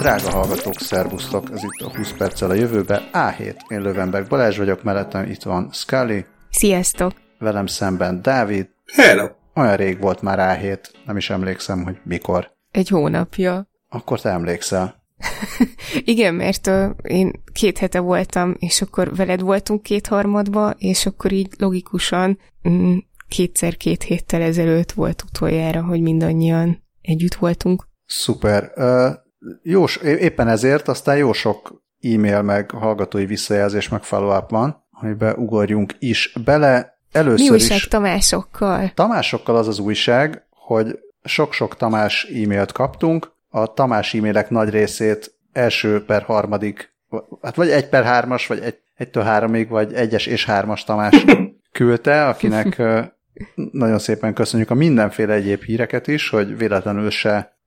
Drága hallgatók, szervusztok! Ez itt a 20 perccel a jövőbe. A7, én Lövenberg Balázs vagyok, mellettem itt van Scully. Sziasztok! Velem szemben Dávid. Hello! Olyan rég volt már A7, nem is emlékszem, hogy mikor. Egy hónapja. Akkor te emlékszel. Igen, mert uh, én két hete voltam, és akkor veled voltunk kétharmadba, és akkor így logikusan mm, kétszer két héttel ezelőtt volt utoljára, hogy mindannyian együtt voltunk. Szuper. Uh, jó, éppen ezért aztán jó sok e-mail meg hallgatói visszajelzés meg follow van, amiben ugorjunk is bele. Először Mi újság is, Tamásokkal? Tamásokkal az az újság, hogy sok-sok Tamás e-mailt kaptunk, a Tamás e-mailek nagy részét első per harmadik, hát vagy egy per hármas, vagy egy, egytől háromig, vagy egyes és hármas Tamás küldte, akinek nagyon szépen köszönjük a mindenféle egyéb híreket is, hogy véletlenül se,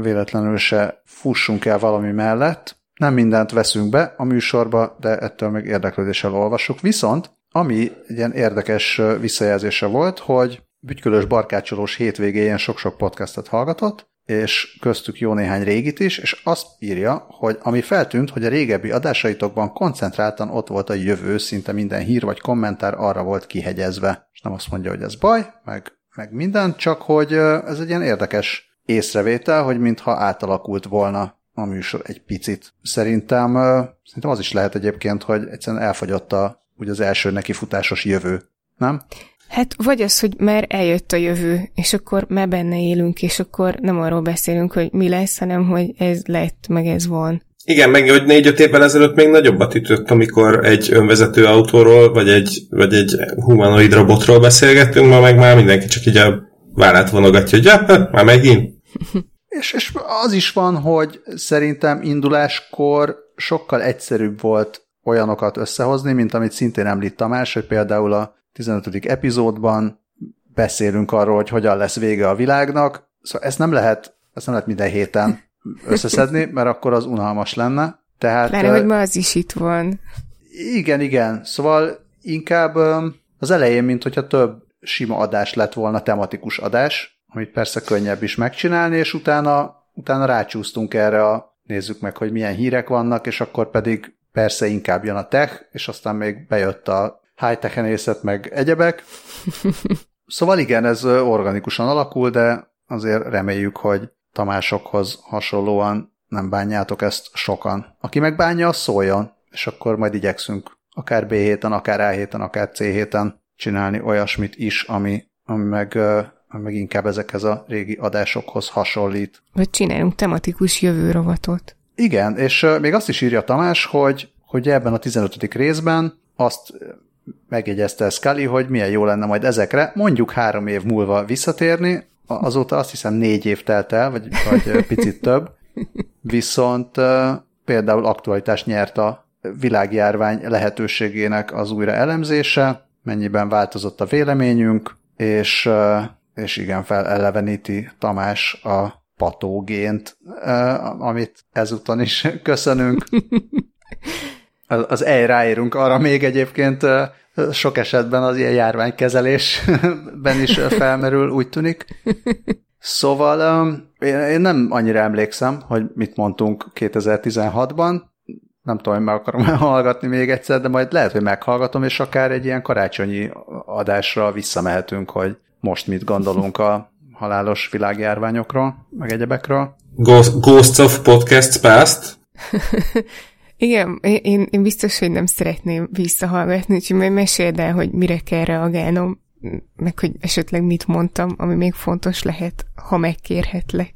véletlenül se fussunk el valami mellett. Nem mindent veszünk be a műsorba, de ettől még érdeklődéssel olvassuk. Viszont, ami egy ilyen érdekes visszajelzése volt, hogy bütykölös barkácsolós hétvégén sok-sok podcastot hallgatott, és köztük jó néhány régit is, és azt írja, hogy ami feltűnt, hogy a régebbi adásaitokban koncentráltan ott volt a jövő, szinte minden hír vagy kommentár arra volt kihegyezve. És nem azt mondja, hogy ez baj, meg, meg minden, csak hogy ez egy ilyen érdekes észrevétel, hogy mintha átalakult volna a műsor egy picit. Szerintem, szerintem az is lehet egyébként, hogy egyszerűen elfogyott a, úgy az első nekifutásos jövő. Nem? Hát vagy az, hogy már eljött a jövő, és akkor már benne élünk, és akkor nem arról beszélünk, hogy mi lesz, hanem hogy ez lett, meg ez van. Igen, meg hogy négy-öt évvel ezelőtt még nagyobbat ütött, amikor egy önvezető autóról, vagy egy, vagy egy humanoid robotról beszélgettünk, ma meg már mindenki csak így a vállát vonogatja, hogy ja, már megint. És, és az is van, hogy szerintem induláskor sokkal egyszerűbb volt olyanokat összehozni, mint amit szintén említ Tamás, hogy például a 15. epizódban beszélünk arról, hogy hogyan lesz vége a világnak, szóval ezt nem lehet, ezt nem lehet minden héten összeszedni, mert akkor az unalmas lenne. Tehát, Pláne, hogy ma az is itt van. Igen, igen. Szóval inkább az elején, mint hogyha több sima adás lett volna, tematikus adás, amit persze könnyebb is megcsinálni, és utána, utána rácsúsztunk erre a nézzük meg, hogy milyen hírek vannak, és akkor pedig persze inkább jön a tech, és aztán még bejött a high-techenészet, meg egyebek. Szóval igen, ez organikusan alakul, de azért reméljük, hogy Tamásokhoz hasonlóan nem bánjátok ezt sokan. Aki meg bánja, az szóljon, és akkor majd igyekszünk akár B héten, akár A héten, akár C héten csinálni olyasmit is, ami, ami meg, meg inkább ezekhez a régi adásokhoz hasonlít. Vagy csináljunk tematikus jövőrovatot. Igen, és még azt is írja Tamás, hogy, hogy ebben a 15. részben azt megjegyezte Scully, hogy milyen jó lenne majd ezekre mondjuk három év múlva visszatérni, azóta azt hiszem négy év telt el, vagy, vagy picit több, viszont például aktualitás nyert a világjárvány lehetőségének az újra elemzése, mennyiben változott a véleményünk, és, és igen, feleleveníti Tamás a patógént, amit ezúton is köszönünk. Az el ráérünk arra még egyébként sok esetben az ilyen járványkezelésben is felmerül, úgy tűnik. Szóval én nem annyira emlékszem, hogy mit mondtunk 2016-ban, nem tudom, hogy meg akarom hallgatni még egyszer, de majd lehet, hogy meghallgatom, és akár egy ilyen karácsonyi adásra visszamehetünk, hogy most mit gondolunk a halálos világjárványokról, meg egyebekről. Ghost, Ghosts of Podcasts Past? Igen, én, én biztos, hogy nem szeretném visszahallgatni, úgyhogy majd meséld el, hogy mire kell reagálnom, meg hogy esetleg mit mondtam, ami még fontos lehet, ha megkérhetlek.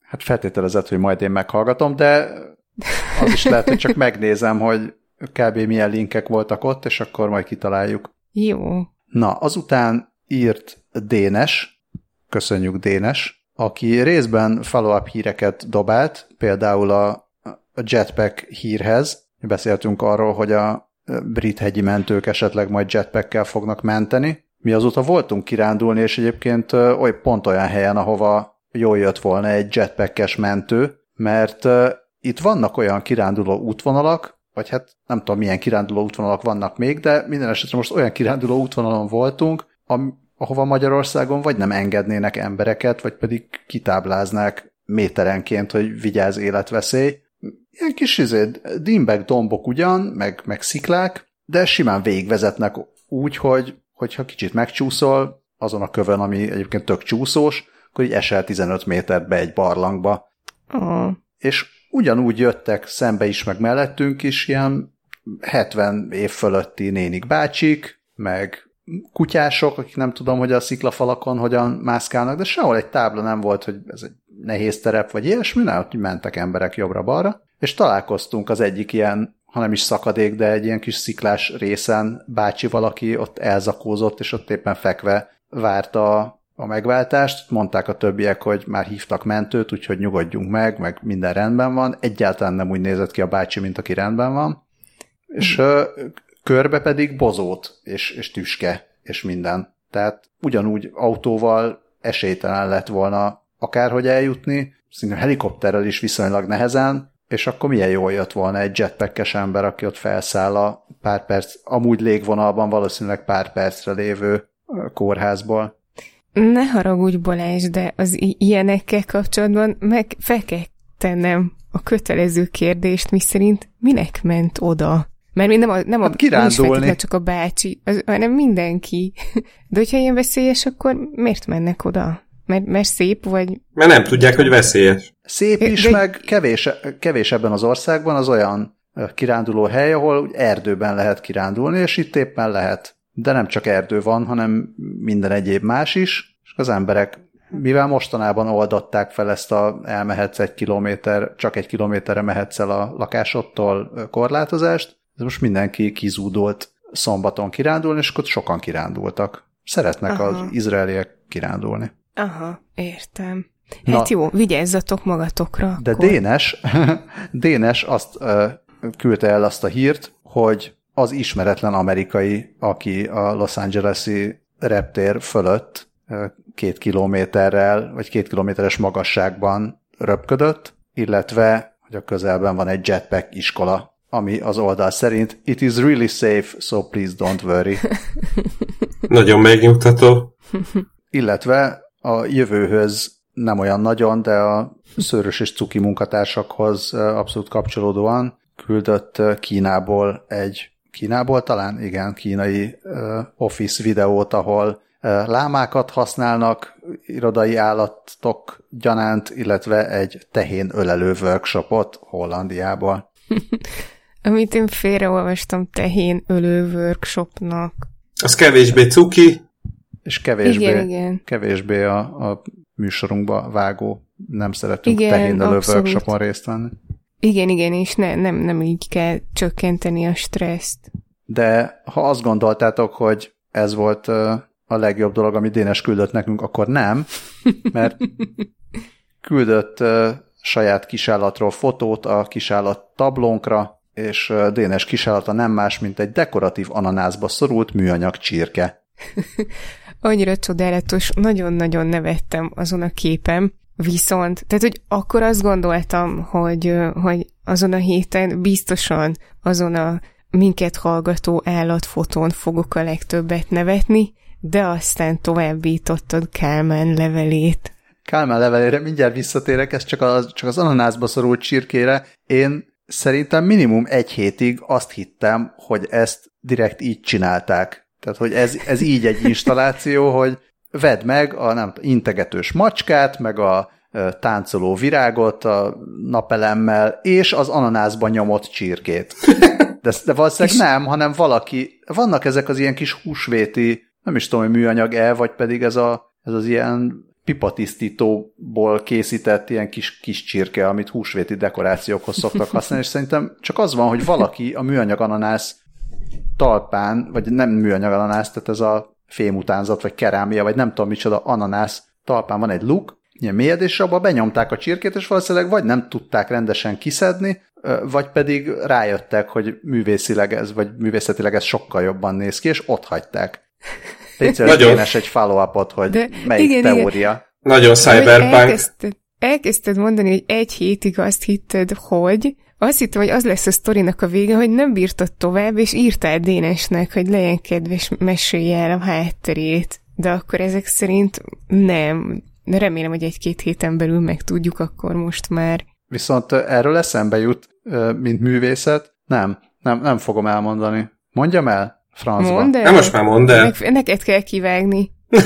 Hát feltételezett, hogy majd én meghallgatom, de az is lehet, hogy csak megnézem, hogy kb. milyen linkek voltak ott, és akkor majd kitaláljuk. Jó. Na, azután írt Dénes, köszönjük Dénes, aki részben follow-up híreket dobált, például a jetpack hírhez. Beszéltünk arról, hogy a brit hegyi mentők esetleg majd jetpackkel fognak menteni. Mi azóta voltunk kirándulni, és egyébként oly pont olyan helyen, ahova jól jött volna egy jetpackes mentő, mert itt vannak olyan kiránduló útvonalak, vagy hát nem tudom milyen kiránduló útvonalak vannak még, de minden esetre most olyan kiránduló útvonalon voltunk, ahova Magyarországon vagy nem engednének embereket, vagy pedig kitábláznák méterenként, hogy vigyáz életveszély. Ilyen kis izé, dimbek, dombok ugyan, meg, meg sziklák, de simán végigvezetnek úgy, hogy hogyha kicsit megcsúszol azon a kövön, ami egyébként tök csúszós, akkor így esel 15 métert be egy barlangba. Oh. És ugyanúgy jöttek szembe is, meg mellettünk is ilyen 70 év fölötti nénik bácsik, meg kutyások, akik nem tudom, hogy a sziklafalakon hogyan mászkálnak, de sehol egy tábla nem volt, hogy ez egy nehéz terep, vagy ilyesmi, nem, hogy mentek emberek jobbra-balra, és találkoztunk az egyik ilyen, ha nem is szakadék, de egy ilyen kis sziklás részen bácsi valaki ott elzakózott, és ott éppen fekve várta a megváltást. Mondták a többiek, hogy már hívtak mentőt, úgyhogy nyugodjunk meg, meg minden rendben van. Egyáltalán nem úgy nézett ki a bácsi, mint aki rendben van. És körbe pedig bozót, és, és tüske, és minden. Tehát ugyanúgy autóval esélytelen lett volna akárhogy eljutni, szinte helikopterrel is viszonylag nehezen, és akkor milyen jól jött volna egy jetpackes ember, aki ott felszáll a pár perc, amúgy légvonalban valószínűleg pár percre lévő kórházból. Ne haragudj Balázs, de az ilyenekkel kapcsolatban meg fel kell tennem a kötelező kérdést, mi szerint minek ment oda? Mert mi nem a, nem a Hát kirándulni. nem csak a bácsi, az, hanem mindenki. De hogyha ilyen veszélyes, akkor miért mennek oda? Mert, mert szép, vagy Mert nem tudják, hogy veszélyes. Szép is, De- meg kevés, kevés ebben az országban az olyan kiránduló hely, ahol úgy erdőben lehet kirándulni, és itt éppen lehet. De nem csak erdő van, hanem minden egyéb más is, és az emberek, mivel mostanában oldották fel ezt a elmehetsz egy kilométer, csak egy kilométerre mehetsz el a lakásodtól korlátozást, ez most mindenki kizúdolt szombaton kirándulni, és akkor sokan kirándultak. Szeretnek Aha. az izraeliek kirándulni. aha, értem. Na. Hát jó, vigyázzatok magatokra. De akkor. Dénes, Dénes azt ö, küldte el azt a hírt, hogy az ismeretlen amerikai, aki a Los Angeles-i reptér fölött ö, két kilométerrel, vagy két kilométeres magasságban röpködött, illetve, hogy a közelben van egy jetpack iskola, ami az oldal szerint It is really safe, so please don't worry. Nagyon megnyugtató. illetve a jövőhöz nem olyan nagyon, de a szőrös és cuki munkatársakhoz abszolút kapcsolódóan küldött Kínából egy, Kínából talán? Igen, kínai office videót, ahol lámákat használnak irodai állatok gyanánt, illetve egy tehén ölelő workshopot Hollandiából. Amit én félreolvastam tehén ölő workshopnak. Az kevésbé cuki, És kevésbé, Igen, igen. kevésbé a, a műsorunkba vágó. Nem szeretünk Igen, tehénölő abszolút. workshopon részt venni. Igen, igen, és ne, nem, nem így kell csökkenteni a stresszt. De ha azt gondoltátok, hogy ez volt a legjobb dolog, amit Dénes küldött nekünk, akkor nem, mert küldött saját kisállatról fotót a kisállat tablónkra, és Dénes kisállata nem más, mint egy dekoratív ananászba szorult műanyag csirke. Annyira csodálatos, nagyon-nagyon nevettem azon a képem, viszont, tehát, hogy akkor azt gondoltam, hogy, hogy azon a héten biztosan azon a minket hallgató állatfotón fogok a legtöbbet nevetni, de aztán továbbítottad Kálmán levelét. Kálmán levelére mindjárt visszatérek, ez csak az, csak az ananászba szorult csirkére. Én szerintem minimum egy hétig azt hittem, hogy ezt direkt így csinálták. Tehát, hogy ez, ez így egy installáció, hogy vedd meg a nem, integetős macskát, meg a táncoló virágot a napelemmel, és az ananászban nyomott csirkét. De, de valószínűleg nem, hanem valaki, vannak ezek az ilyen kis húsvéti, nem is tudom, hogy műanyag-e, vagy pedig ez, a, ez az ilyen pipatisztítóból készített ilyen kis, kis csirke, amit húsvéti dekorációkhoz szoktak használni, és szerintem csak az van, hogy valaki a műanyag ananász talpán, vagy nem műanyag ananász, tehát ez a fémutánzat, vagy kerámia, vagy nem tudom micsoda ananász talpán van egy luk, ilyen mélyed, és abba benyomták a csirkét, és valószínűleg vagy nem tudták rendesen kiszedni, vagy pedig rájöttek, hogy művészileg ez, vagy művészetileg ez sokkal jobban néz ki, és ott hagyták. Légy Nagyon. Egy follow-upot, hogy De melyik igen, igen. teória. nagyon Hogy cyberpunk. Elkezdted, elkezdted mondani, hogy egy hétig azt hitted, hogy azt hittem, hogy az lesz a sztorinak a vége, hogy nem bírtad tovább, és írtál Dénesnek, hogy legyen kedves, mesélj el a hátterét. De akkor ezek szerint nem. de remélem, hogy egy-két héten belül meg tudjuk akkor most már. Viszont erről eszembe jut, mint művészet, nem, nem, nem fogom elmondani. Mondjam el? Francba. Mondd el. Nem most már mondd el. Meg, neked kell kivágni.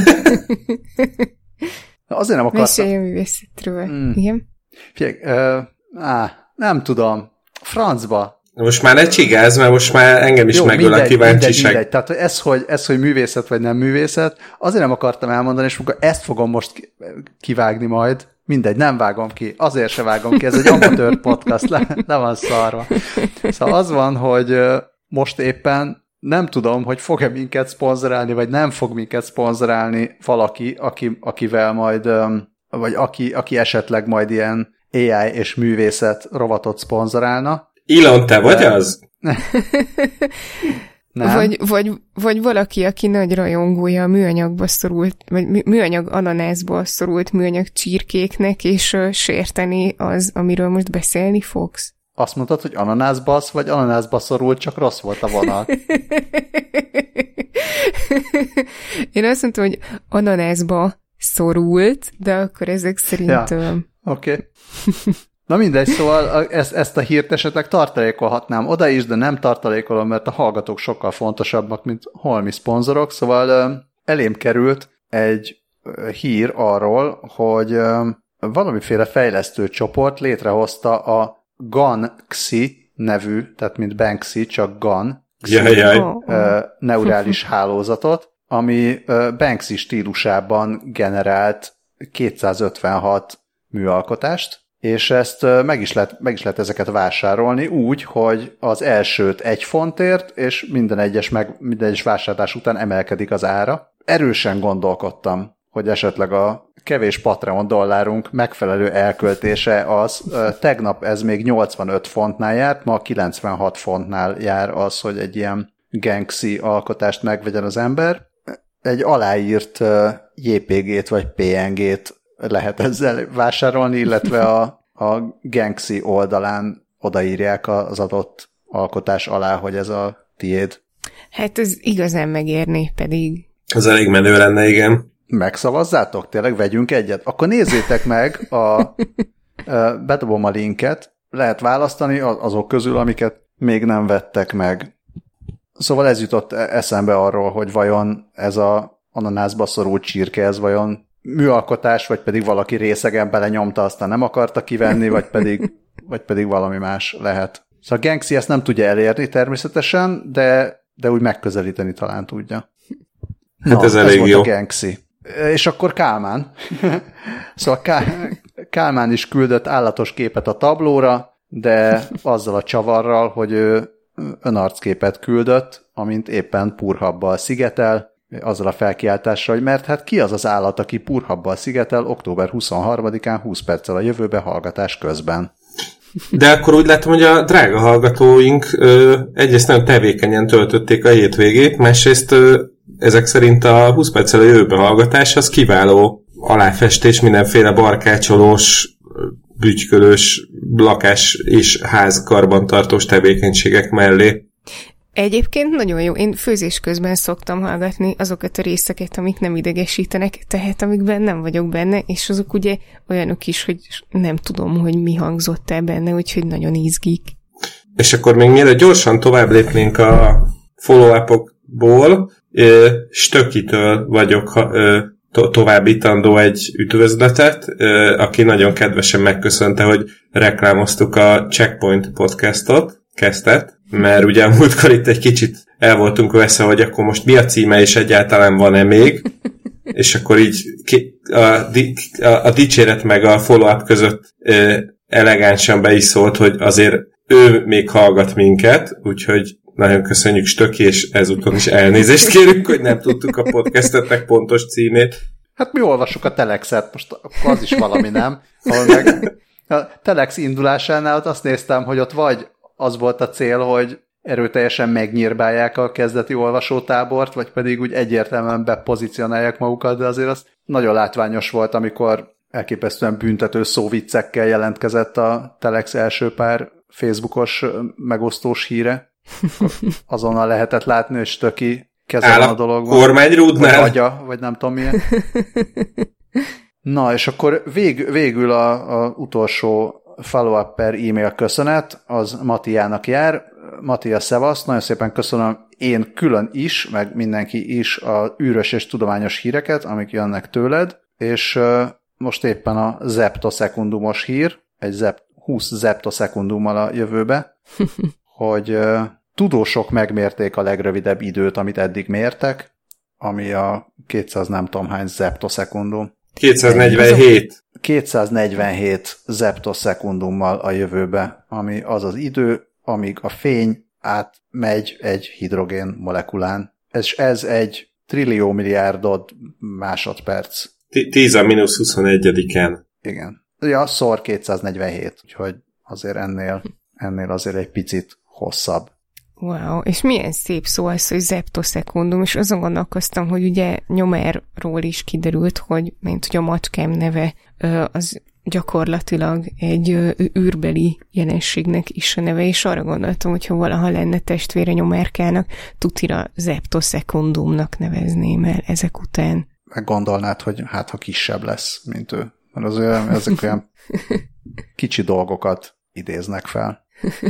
Azért nem akartam. Mesélj a művészetről. Mm. Igen? Figyelj, uh, á, nem tudom. Francba. Most már ne csigáz, mert most már engem is Jó, megöl mindegy, a kíváncsiság. Mindegy, mindegy. Tehát ez hogy, ez, hogy művészet vagy nem művészet, azért nem akartam elmondani, és akkor ezt fogom most ki- kivágni majd. Mindegy, nem vágom ki. Azért se vágom ki, ez egy amatőr podcast, le, le van szarva. Szóval az van, hogy ö, most éppen nem tudom, hogy fog-e minket szponzorálni, vagy nem fog minket szponzorálni valaki, aki, akivel majd, vagy aki, aki esetleg majd ilyen AI és művészet rovatot szponzorálna. Ilon, te vagy az? Nem? Vagy, vagy, vagy valaki, aki nagy rajongója a műanyagba szorult, vagy mű- műanyag ananászba szorult műanyag csirkéknek, és ö, sérteni az, amiről most beszélni fogsz. Azt mondtad, hogy ananászbasz, vagy ananászba szorult, csak rossz volt a vonal. Én azt mondtam, hogy ananászba szorult, de akkor ezek szerint... Ja. Oké. Okay. Na mindegy, szóval ezt, ezt a hírt esetleg tartalékolhatnám oda is, de nem tartalékolom, mert a hallgatók sokkal fontosabbak, mint holmi szponzorok, szóval elém került egy hír arról, hogy valamiféle fejlesztő csoport létrehozta a GAN-XI nevű, tehát mint Banksy, csak GAN, ó. ö, neurális hálózatot, ami Banksy stílusában generált 256 műalkotást, és ezt meg is, lehet, meg is lehet ezeket vásárolni úgy, hogy az elsőt egy fontért, és minden egyes, meg, minden egyes vásárlás után emelkedik az ára. Erősen gondolkodtam, hogy esetleg a kevés Patreon dollárunk megfelelő elköltése az, tegnap ez még 85 fontnál járt, ma 96 fontnál jár az, hogy egy ilyen Ganxi alkotást megvegyen az ember. Egy aláírt JPG-t vagy PNG-t lehet ezzel vásárolni, illetve a, a Ganxi oldalán odaírják az adott alkotás alá, hogy ez a tiéd. Hát ez igazán megérné pedig. Az elég menő lenne, igen. Megszavazzátok? Tényleg vegyünk egyet? Akkor nézzétek meg, a, bedobom a linket, lehet választani az- azok közül, amiket még nem vettek meg. Szóval ez jutott e- eszembe arról, hogy vajon ez a ananászba szorult csirke, ez vajon műalkotás, vagy pedig valaki részegen belenyomta, aztán nem akarta kivenni, vagy pedig, vagy pedig valami más lehet. Szóval Ganxi ezt nem tudja elérni természetesen, de, de úgy megközelíteni talán tudja. Hát ez elég volt jó. a Ganxi. És akkor Kálmán. szóval Ká- Kálmán is küldött állatos képet a tablóra, de azzal a csavarral, hogy ő önarcképet küldött, amint éppen purhabbal szigetel, azzal a felkiáltással, hogy mert hát ki az az állat, aki purhabbal szigetel október 23-án 20 perccel a jövőbe hallgatás közben. De akkor úgy látom, hogy a drága hallgatóink ö, egyrészt nagyon tevékenyen töltötték a hétvégét, másrészt ö, ezek szerint a 20 perccel a jövőbe hallgatás az kiváló aláfestés mindenféle barkácsolós, bütykölős lakás és ház karbantartós tevékenységek mellé. Egyébként nagyon jó. Én főzés közben szoktam hallgatni azokat a részeket, amik nem idegesítenek, tehát amikben nem vagyok benne, és azok ugye olyanok is, hogy nem tudom, hogy mi hangzott el benne, úgyhogy nagyon izgik. És akkor még mielőtt gyorsan tovább lépnénk a follow-upokból, ö, Stökitől vagyok ö, to- továbbítandó egy üdvözletet, ö, aki nagyon kedvesen megköszönte, hogy reklámoztuk a Checkpoint podcastot, kezdet, mert ugye a múltkor itt egy kicsit el voltunk veszve, hogy akkor most mi a címe, és egyáltalán van-e még, és akkor így ki, a, di- a, a dicséret meg a follow-up között ö, elegánsan be is szólt, hogy azért ő még hallgat minket, úgyhogy nagyon köszönjük Stöki, és ezúton is elnézést kérünk, hogy nem tudtuk a podcastetnek pontos címét. Hát mi olvassuk a Telexet, most akkor az is valami, nem? Meg a Telex indulásánál ott azt néztem, hogy ott vagy az volt a cél, hogy erőteljesen megnyírbálják a kezdeti olvasótábort, vagy pedig úgy egyértelműen bepozícionálják magukat, de azért az nagyon látványos volt, amikor elképesztően büntető szóviccekkel jelentkezett a Telex első pár Facebookos megosztós híre. Azonnal lehetett látni, hogy stöki keze van a a dologban. Vagy kormányrúdnál. agya, vagy nem tudom milyen. Na, és akkor vég, végül a, a utolsó follow-up per e-mail köszönet, az Matiának jár. Matia Szevasz, nagyon szépen köszönöm én külön is, meg mindenki is a űrös és tudományos híreket, amik jönnek tőled, és uh, most éppen a zeptosekundumos hír, egy zep, 20 zeptosekundummal a jövőbe, hogy uh, tudósok megmérték a legrövidebb időt, amit eddig mértek, ami a 200 nem tudom hány zeptosekundum. 247. 247 zeptosekundummal a jövőbe, ami az az idő, amíg a fény átmegy egy hidrogén molekulán. Ez, ez egy trillió milliárdod másodperc. 10 a mínusz 21-en. Igen. Ja, szor 247, úgyhogy azért ennél, ennél azért egy picit hosszabb. Wow, és milyen szép szó az, hogy zeptosekundum, és azon gondolkoztam, hogy ugye nyomerról is kiderült, hogy, mint hogy a macskám neve, az gyakorlatilag egy űrbeli jelenségnek is a neve, és arra gondoltam, hogy ha valaha lenne testvére nyomerkának, tutira zeptosekundumnak nevezném el ezek után. Meg gondolnád, hogy hát ha kisebb lesz, mint ő. Mert az olyan, ezek olyan kicsi dolgokat idéznek fel.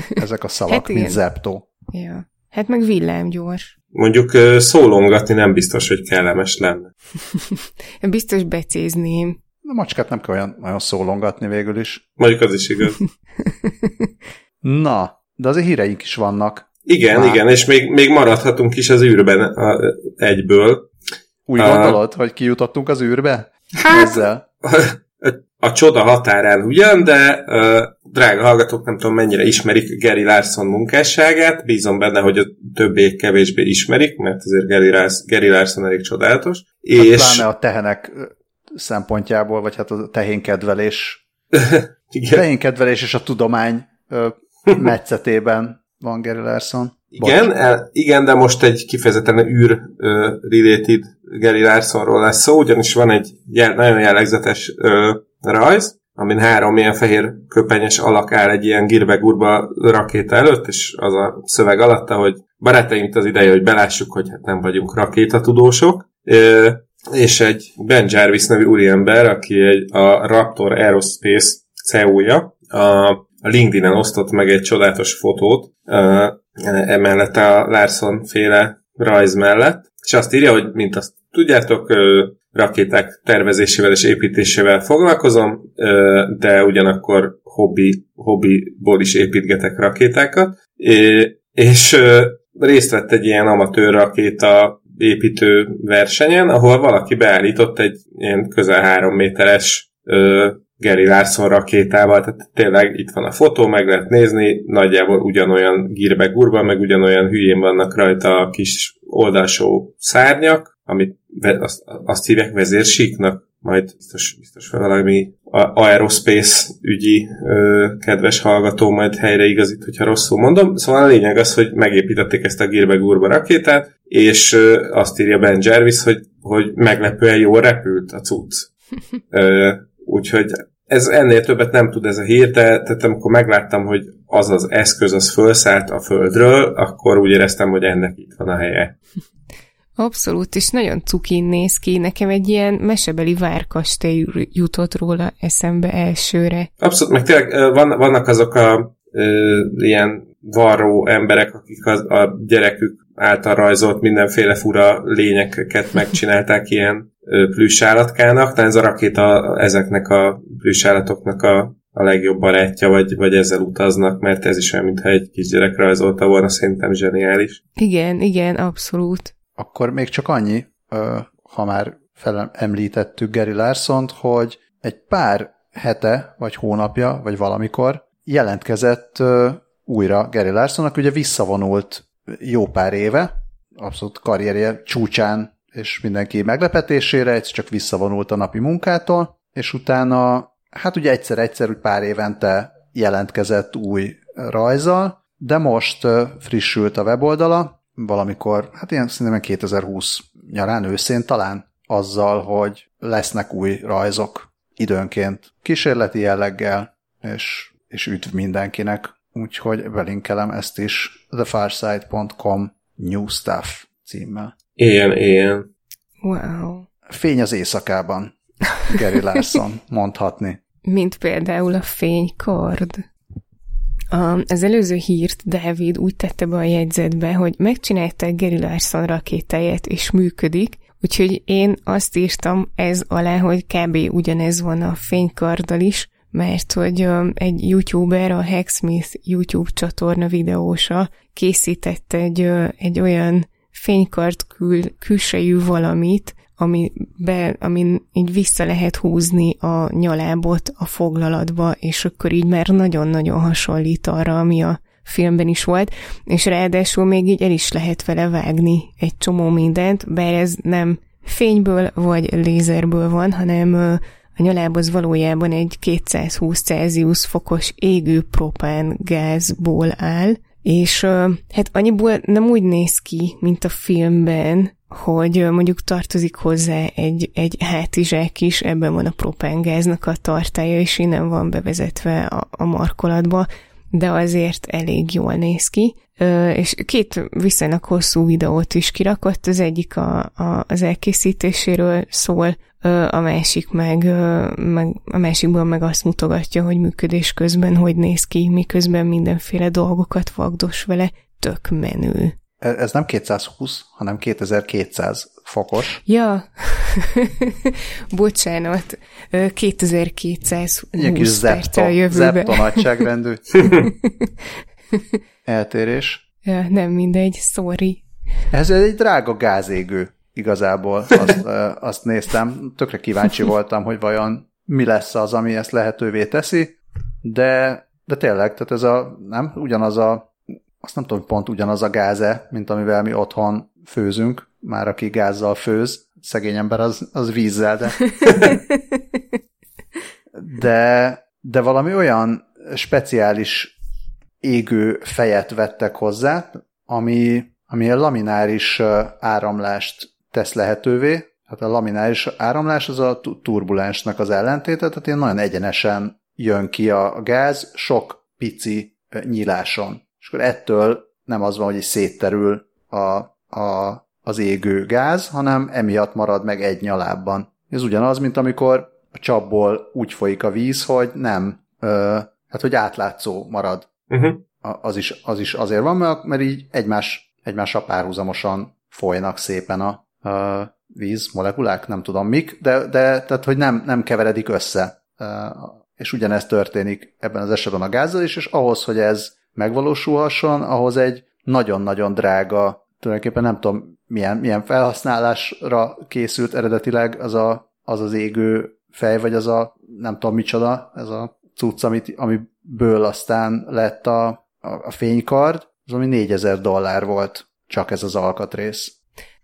Ezek a szavak, hát mint zepto. Ja. Hát meg villámgyors. Mondjuk szólongatni nem biztos, hogy kellemes lenne. biztos becézném. A macskát nem kell olyan nagyon szólongatni végül is. Mondjuk az is igaz. Na, de azért híreink is vannak. Igen, Már. igen, és még, még maradhatunk is az űrben a, egyből. Úgy gondolod, hogy kijutottunk az űrbe? Hát, Ezzel? a csoda határán ugyan, de uh, drága hallgatók, nem tudom mennyire ismerik Gary Larson munkásságát, bízom benne, hogy a többiek kevésbé ismerik, mert azért Gary, Larson, Gary Larson elég csodálatos. Hát és... Pláne a tehenek szempontjából, vagy hát a tehénkedvelés. tehénkedvelés és a tudomány ö, metszetében van Gary Larson. Igen, el, igen, de most egy kifejezetten űr-related Gary Larsonról lesz szó, ugyanis van egy jel, nagyon jellegzetes ö, rajz, amin három ilyen fehér köpenyes alak áll egy ilyen girbe-gurba rakéta előtt, és az a szöveg alatta, hogy barátaink az ideje, hogy belássuk, hogy hát nem vagyunk rakétatudósok, és egy Ben Jarvis nevű úriember, aki egy, a Raptor Aerospace CEO-ja, a, a LinkedIn-en osztott meg egy csodálatos fotót, emellett a Larson féle rajz mellett, és azt írja, hogy mint azt tudjátok, rakéták tervezésével és építésével foglalkozom, de ugyanakkor hobbi, hobbiból is építgetek rakétákat, és részt vett egy ilyen amatőr rakéta építő versenyen, ahol valaki beállított egy ilyen közel három méteres Gary Larson rakétával, tehát tényleg itt van a fotó, meg lehet nézni, nagyjából ugyanolyan gírbe gurba, meg ugyanolyan hülyén vannak rajta a kis oldalsó szárnyak, amit azt, azt hívják vezérsíknak, majd biztos, biztos valami aerospace ügyi ö, kedves hallgató majd helyreigazít, hogyha rosszul mondom. Szóval a lényeg az, hogy megépítették ezt a gírbe gurba rakétát, és ö, azt írja Ben Jervis, hogy, hogy meglepően jól repült a cucc. Ö, úgyhogy ez ennél többet nem tud ez a hír, de tehát amikor megláttam, hogy az az eszköz az felszállt a földről, akkor úgy éreztem, hogy ennek itt van a helye. Abszolút, és nagyon cukin néz ki. Nekem egy ilyen mesebeli várkastély jutott róla eszembe elsőre. Abszolút, meg tényleg van, vannak azok a ö, ilyen varró emberek, akik az, a gyerekük által rajzolt mindenféle fura lényeket megcsinálták ilyen plüssállatkának, tehát ez a rakéta ezeknek a plüssállatoknak a, a legjobb barátja, vagy, vagy ezzel utaznak, mert ez is olyan, mintha egy kisgyerek rajzolta volna, szerintem zseniális. Igen, igen, abszolút. Akkor még csak annyi, ha már említettük Gary Larsont, hogy egy pár hete, vagy hónapja, vagy valamikor jelentkezett újra Gary Larsonnak, ugye visszavonult jó pár éve, abszolút karrierje csúcsán és mindenki meglepetésére egyszer csak visszavonult a napi munkától, és utána, hát ugye egyszer-egyszer, úgy pár évente jelentkezett új rajzal, de most frissült a weboldala, valamikor, hát ilyen szerintem 2020 nyarán, őszén talán, azzal, hogy lesznek új rajzok időnként kísérleti jelleggel, és, és üdv mindenkinek. Úgyhogy belinkelem ezt is thefarside.com new stuff címmel. Ilyen, ilyen. Wow. Fény az éjszakában. Gary Larson mondhatni. Mint például a fénykard. A, az előző hírt David úgy tette be a jegyzetbe, hogy megcsinálták Gary Larson rakétáját, és működik, úgyhogy én azt írtam ez alá, hogy kb. ugyanez van a fénykarddal is, mert hogy egy youtuber, a Hacksmith YouTube csatorna videósa készített egy, egy olyan fénykart kül, külsejű valamit, ami be, amin így vissza lehet húzni a nyalábot a foglalatba, és akkor így már nagyon-nagyon hasonlít arra, ami a filmben is volt, és ráadásul még így el is lehet vele vágni egy csomó mindent, bár ez nem fényből vagy lézerből van, hanem a nyaláb az valójában egy 220 Celsius fokos égő propán gázból áll, és hát annyiból nem úgy néz ki, mint a filmben, hogy mondjuk tartozik hozzá egy, egy hátizsák is, ebben van a propángáznak a tartája, és innen van bevezetve a, a markolatba, de azért elég jól néz ki. És két viszonylag hosszú videót is kirakott, az egyik a, a, az elkészítéséről szól, a másik meg, meg, a másikban meg azt mutogatja, hogy működés közben hogy néz ki, miközben mindenféle dolgokat vagdos vele, tök menő. E, ez nem 220, hanem 2200 fokos. Ja, bocsánat, 2220 Egy kis zepto, a jövőbe. zepto nagyságrendű eltérés. Ja, nem mindegy, sorry. Ez egy drága gázégő igazából, azt, azt néztem. Tökre kíváncsi voltam, hogy vajon mi lesz az, ami ezt lehetővé teszi, de, de tényleg, tehát ez a, nem, ugyanaz a azt nem tudom, pont ugyanaz a gáze, mint amivel mi otthon főzünk, már aki gázzal főz, szegény ember az, az vízzel, de... de, de valami olyan speciális égő fejet vettek hozzá, ami, ami a lamináris áramlást tesz lehetővé. Hát a lamináris áramlás az a turbulensnek az ellentéte, tehát ilyen nagyon egyenesen jön ki a gáz, sok pici nyíláson és akkor ettől nem az van, hogy szétterül a, a, az égő gáz, hanem emiatt marad meg egy nyalábban. Ez ugyanaz, mint amikor a csapból úgy folyik a víz, hogy nem, ö, hát hogy átlátszó marad. Uh-huh. Az, is, az is azért van, mert, mert így egymás, egymással párhuzamosan folynak szépen a, a víz molekulák, nem tudom mik, de, de tehát, hogy nem, nem keveredik össze. És ugyanezt történik ebben az esetben a gázzal is, és ahhoz, hogy ez megvalósulhasson, ahhoz egy nagyon-nagyon drága, tulajdonképpen nem tudom milyen, milyen felhasználásra készült eredetileg az, a, az az égő fej, vagy az a nem tudom micsoda, ez a cucc, amit, amiből aztán lett a, a, a fénykard, az ami 4000 dollár volt csak ez az alkatrész.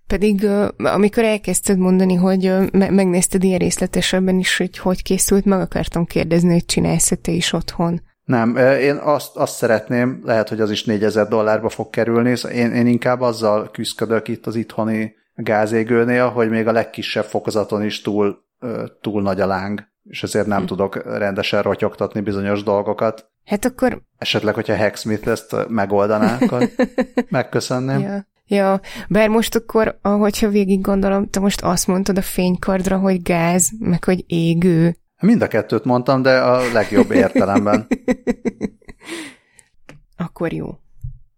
Pedig amikor elkezdted mondani, hogy megnézted ilyen részletesebben is, hogy hogy készült, meg akartam kérdezni, hogy csinálsz te is otthon. Nem, én azt, azt szeretném, lehet, hogy az is 4000 dollárba fog kerülni, szóval én, én inkább azzal küzdök itt az itthoni gázégőnél, hogy még a legkisebb fokozaton is túl, túl nagy a láng, és ezért nem hm. tudok rendesen rotyogtatni bizonyos dolgokat. Hát akkor... Esetleg, hogyha Hacksmith ezt megoldaná, akkor megköszönném. Ja. Ja, bár most akkor, ahogyha végig gondolom, te most azt mondtad a fénykardra, hogy gáz, meg hogy égő. Mind a kettőt mondtam, de a legjobb értelemben. Akkor jó.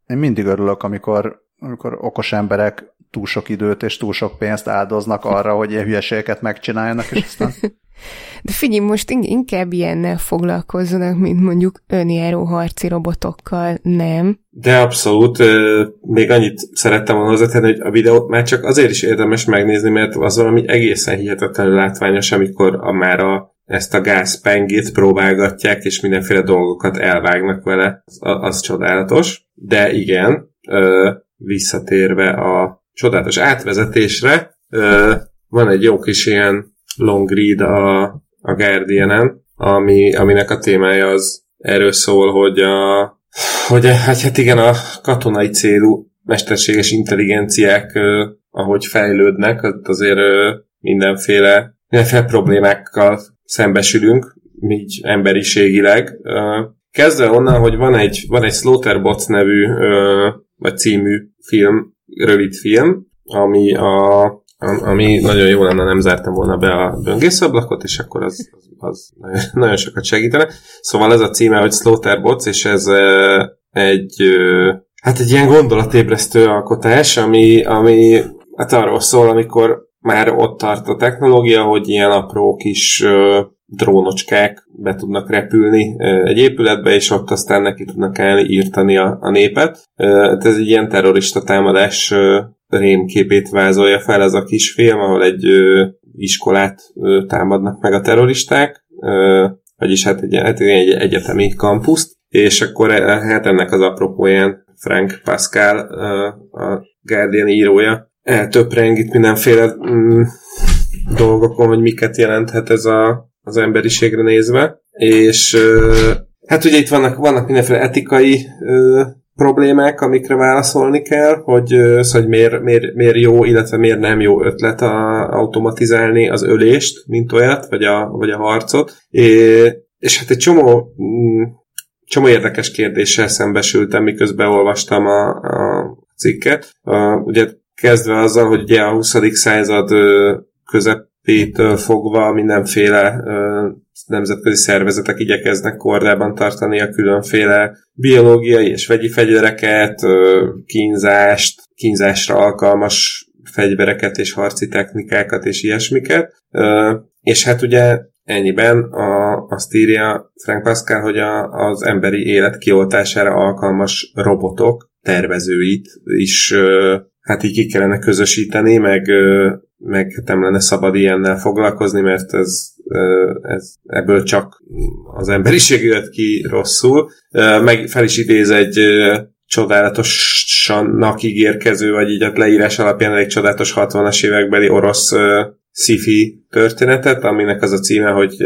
Én mindig örülök, amikor, amikor okos emberek túl sok időt és túl sok pénzt áldoznak arra, hogy ilyen hülyeségeket megcsináljanak, és aztán... De figyelj, most inkább ilyennel foglalkozzanak, mint mondjuk önjáró harci robotokkal, nem? De abszolút. Még annyit szerettem volna hozzátenni, hogy a videót már csak azért is érdemes megnézni, mert az valami egészen hihetetlenül látványos, amikor a, már a ezt a gázpengét próbálgatják, és mindenféle dolgokat elvágnak vele, az, az csodálatos. De igen, ö, visszatérve a csodálatos átvezetésre, ö, van egy jó kis ilyen long read a, a Guardian-en, ami, aminek a témája az erről szól, hogy a hogy hát, igen, a katonai célú mesterséges intelligenciák, ahogy fejlődnek, azért mindenféle, mindenféle problémákkal szembesülünk, így emberiségileg. Kezdve onnan, hogy van egy, van egy Slaughterbots nevű, vagy című film, rövid film, ami a ami nagyon jó lenne, nem zártam volna be a böngészablakot, és akkor az, az, az nagyon sokat segítene. Szóval ez a címe, hogy Slaughterbots, és ez egy hát egy ilyen gondolatébresztő alkotás, ami, ami hát arról szól, amikor már ott tart a technológia, hogy ilyen apró kis drónocskák be tudnak repülni egy épületbe, és ott aztán neki tudnak írtani a, a népet. Hát ez egy ilyen terrorista támadás rémképét vázolja fel ez a kis film, ahol egy iskolát támadnak meg a terroristák, vagyis hát egy, hát egy egyetemi kampuszt, és akkor hát ennek az apropóján Frank Pascal, a Guardian írója, eltöpreng itt mindenféle mm, dolgokon, hogy miket jelenthet ez a, az emberiségre nézve, és hát ugye itt vannak, vannak mindenféle etikai problémák, amikre válaszolni kell, hogy, hogy miért, miért, miért jó, illetve miért nem jó ötlet a, automatizálni az ölést, mint olyat, vagy a, vagy a harcot. É, és hát egy csomó, mm, csomó érdekes kérdéssel szembesültem, miközben olvastam a, a cikket. A, ugye kezdve azzal, hogy ugye a 20. század közepétől fogva mindenféle nemzetközi szervezetek igyekeznek kordában tartani a különféle biológiai és vegyi fegyvereket, kínzást, kínzásra alkalmas fegyvereket és harci technikákat és ilyesmiket. És hát ugye ennyiben a, azt írja Frank Pascal, hogy a, az emberi élet kioltására alkalmas robotok tervezőit is hát így ki kellene közösíteni, meg, meg hát nem lenne szabad ilyennel foglalkozni, mert ez, ez ebből csak az emberiség jött ki rosszul. Meg fel is idéz egy csodálatosan ígérkező, vagy így a leírás alapján egy csodálatos 60-as évekbeli orosz sci-fi történetet, aminek az a címe, hogy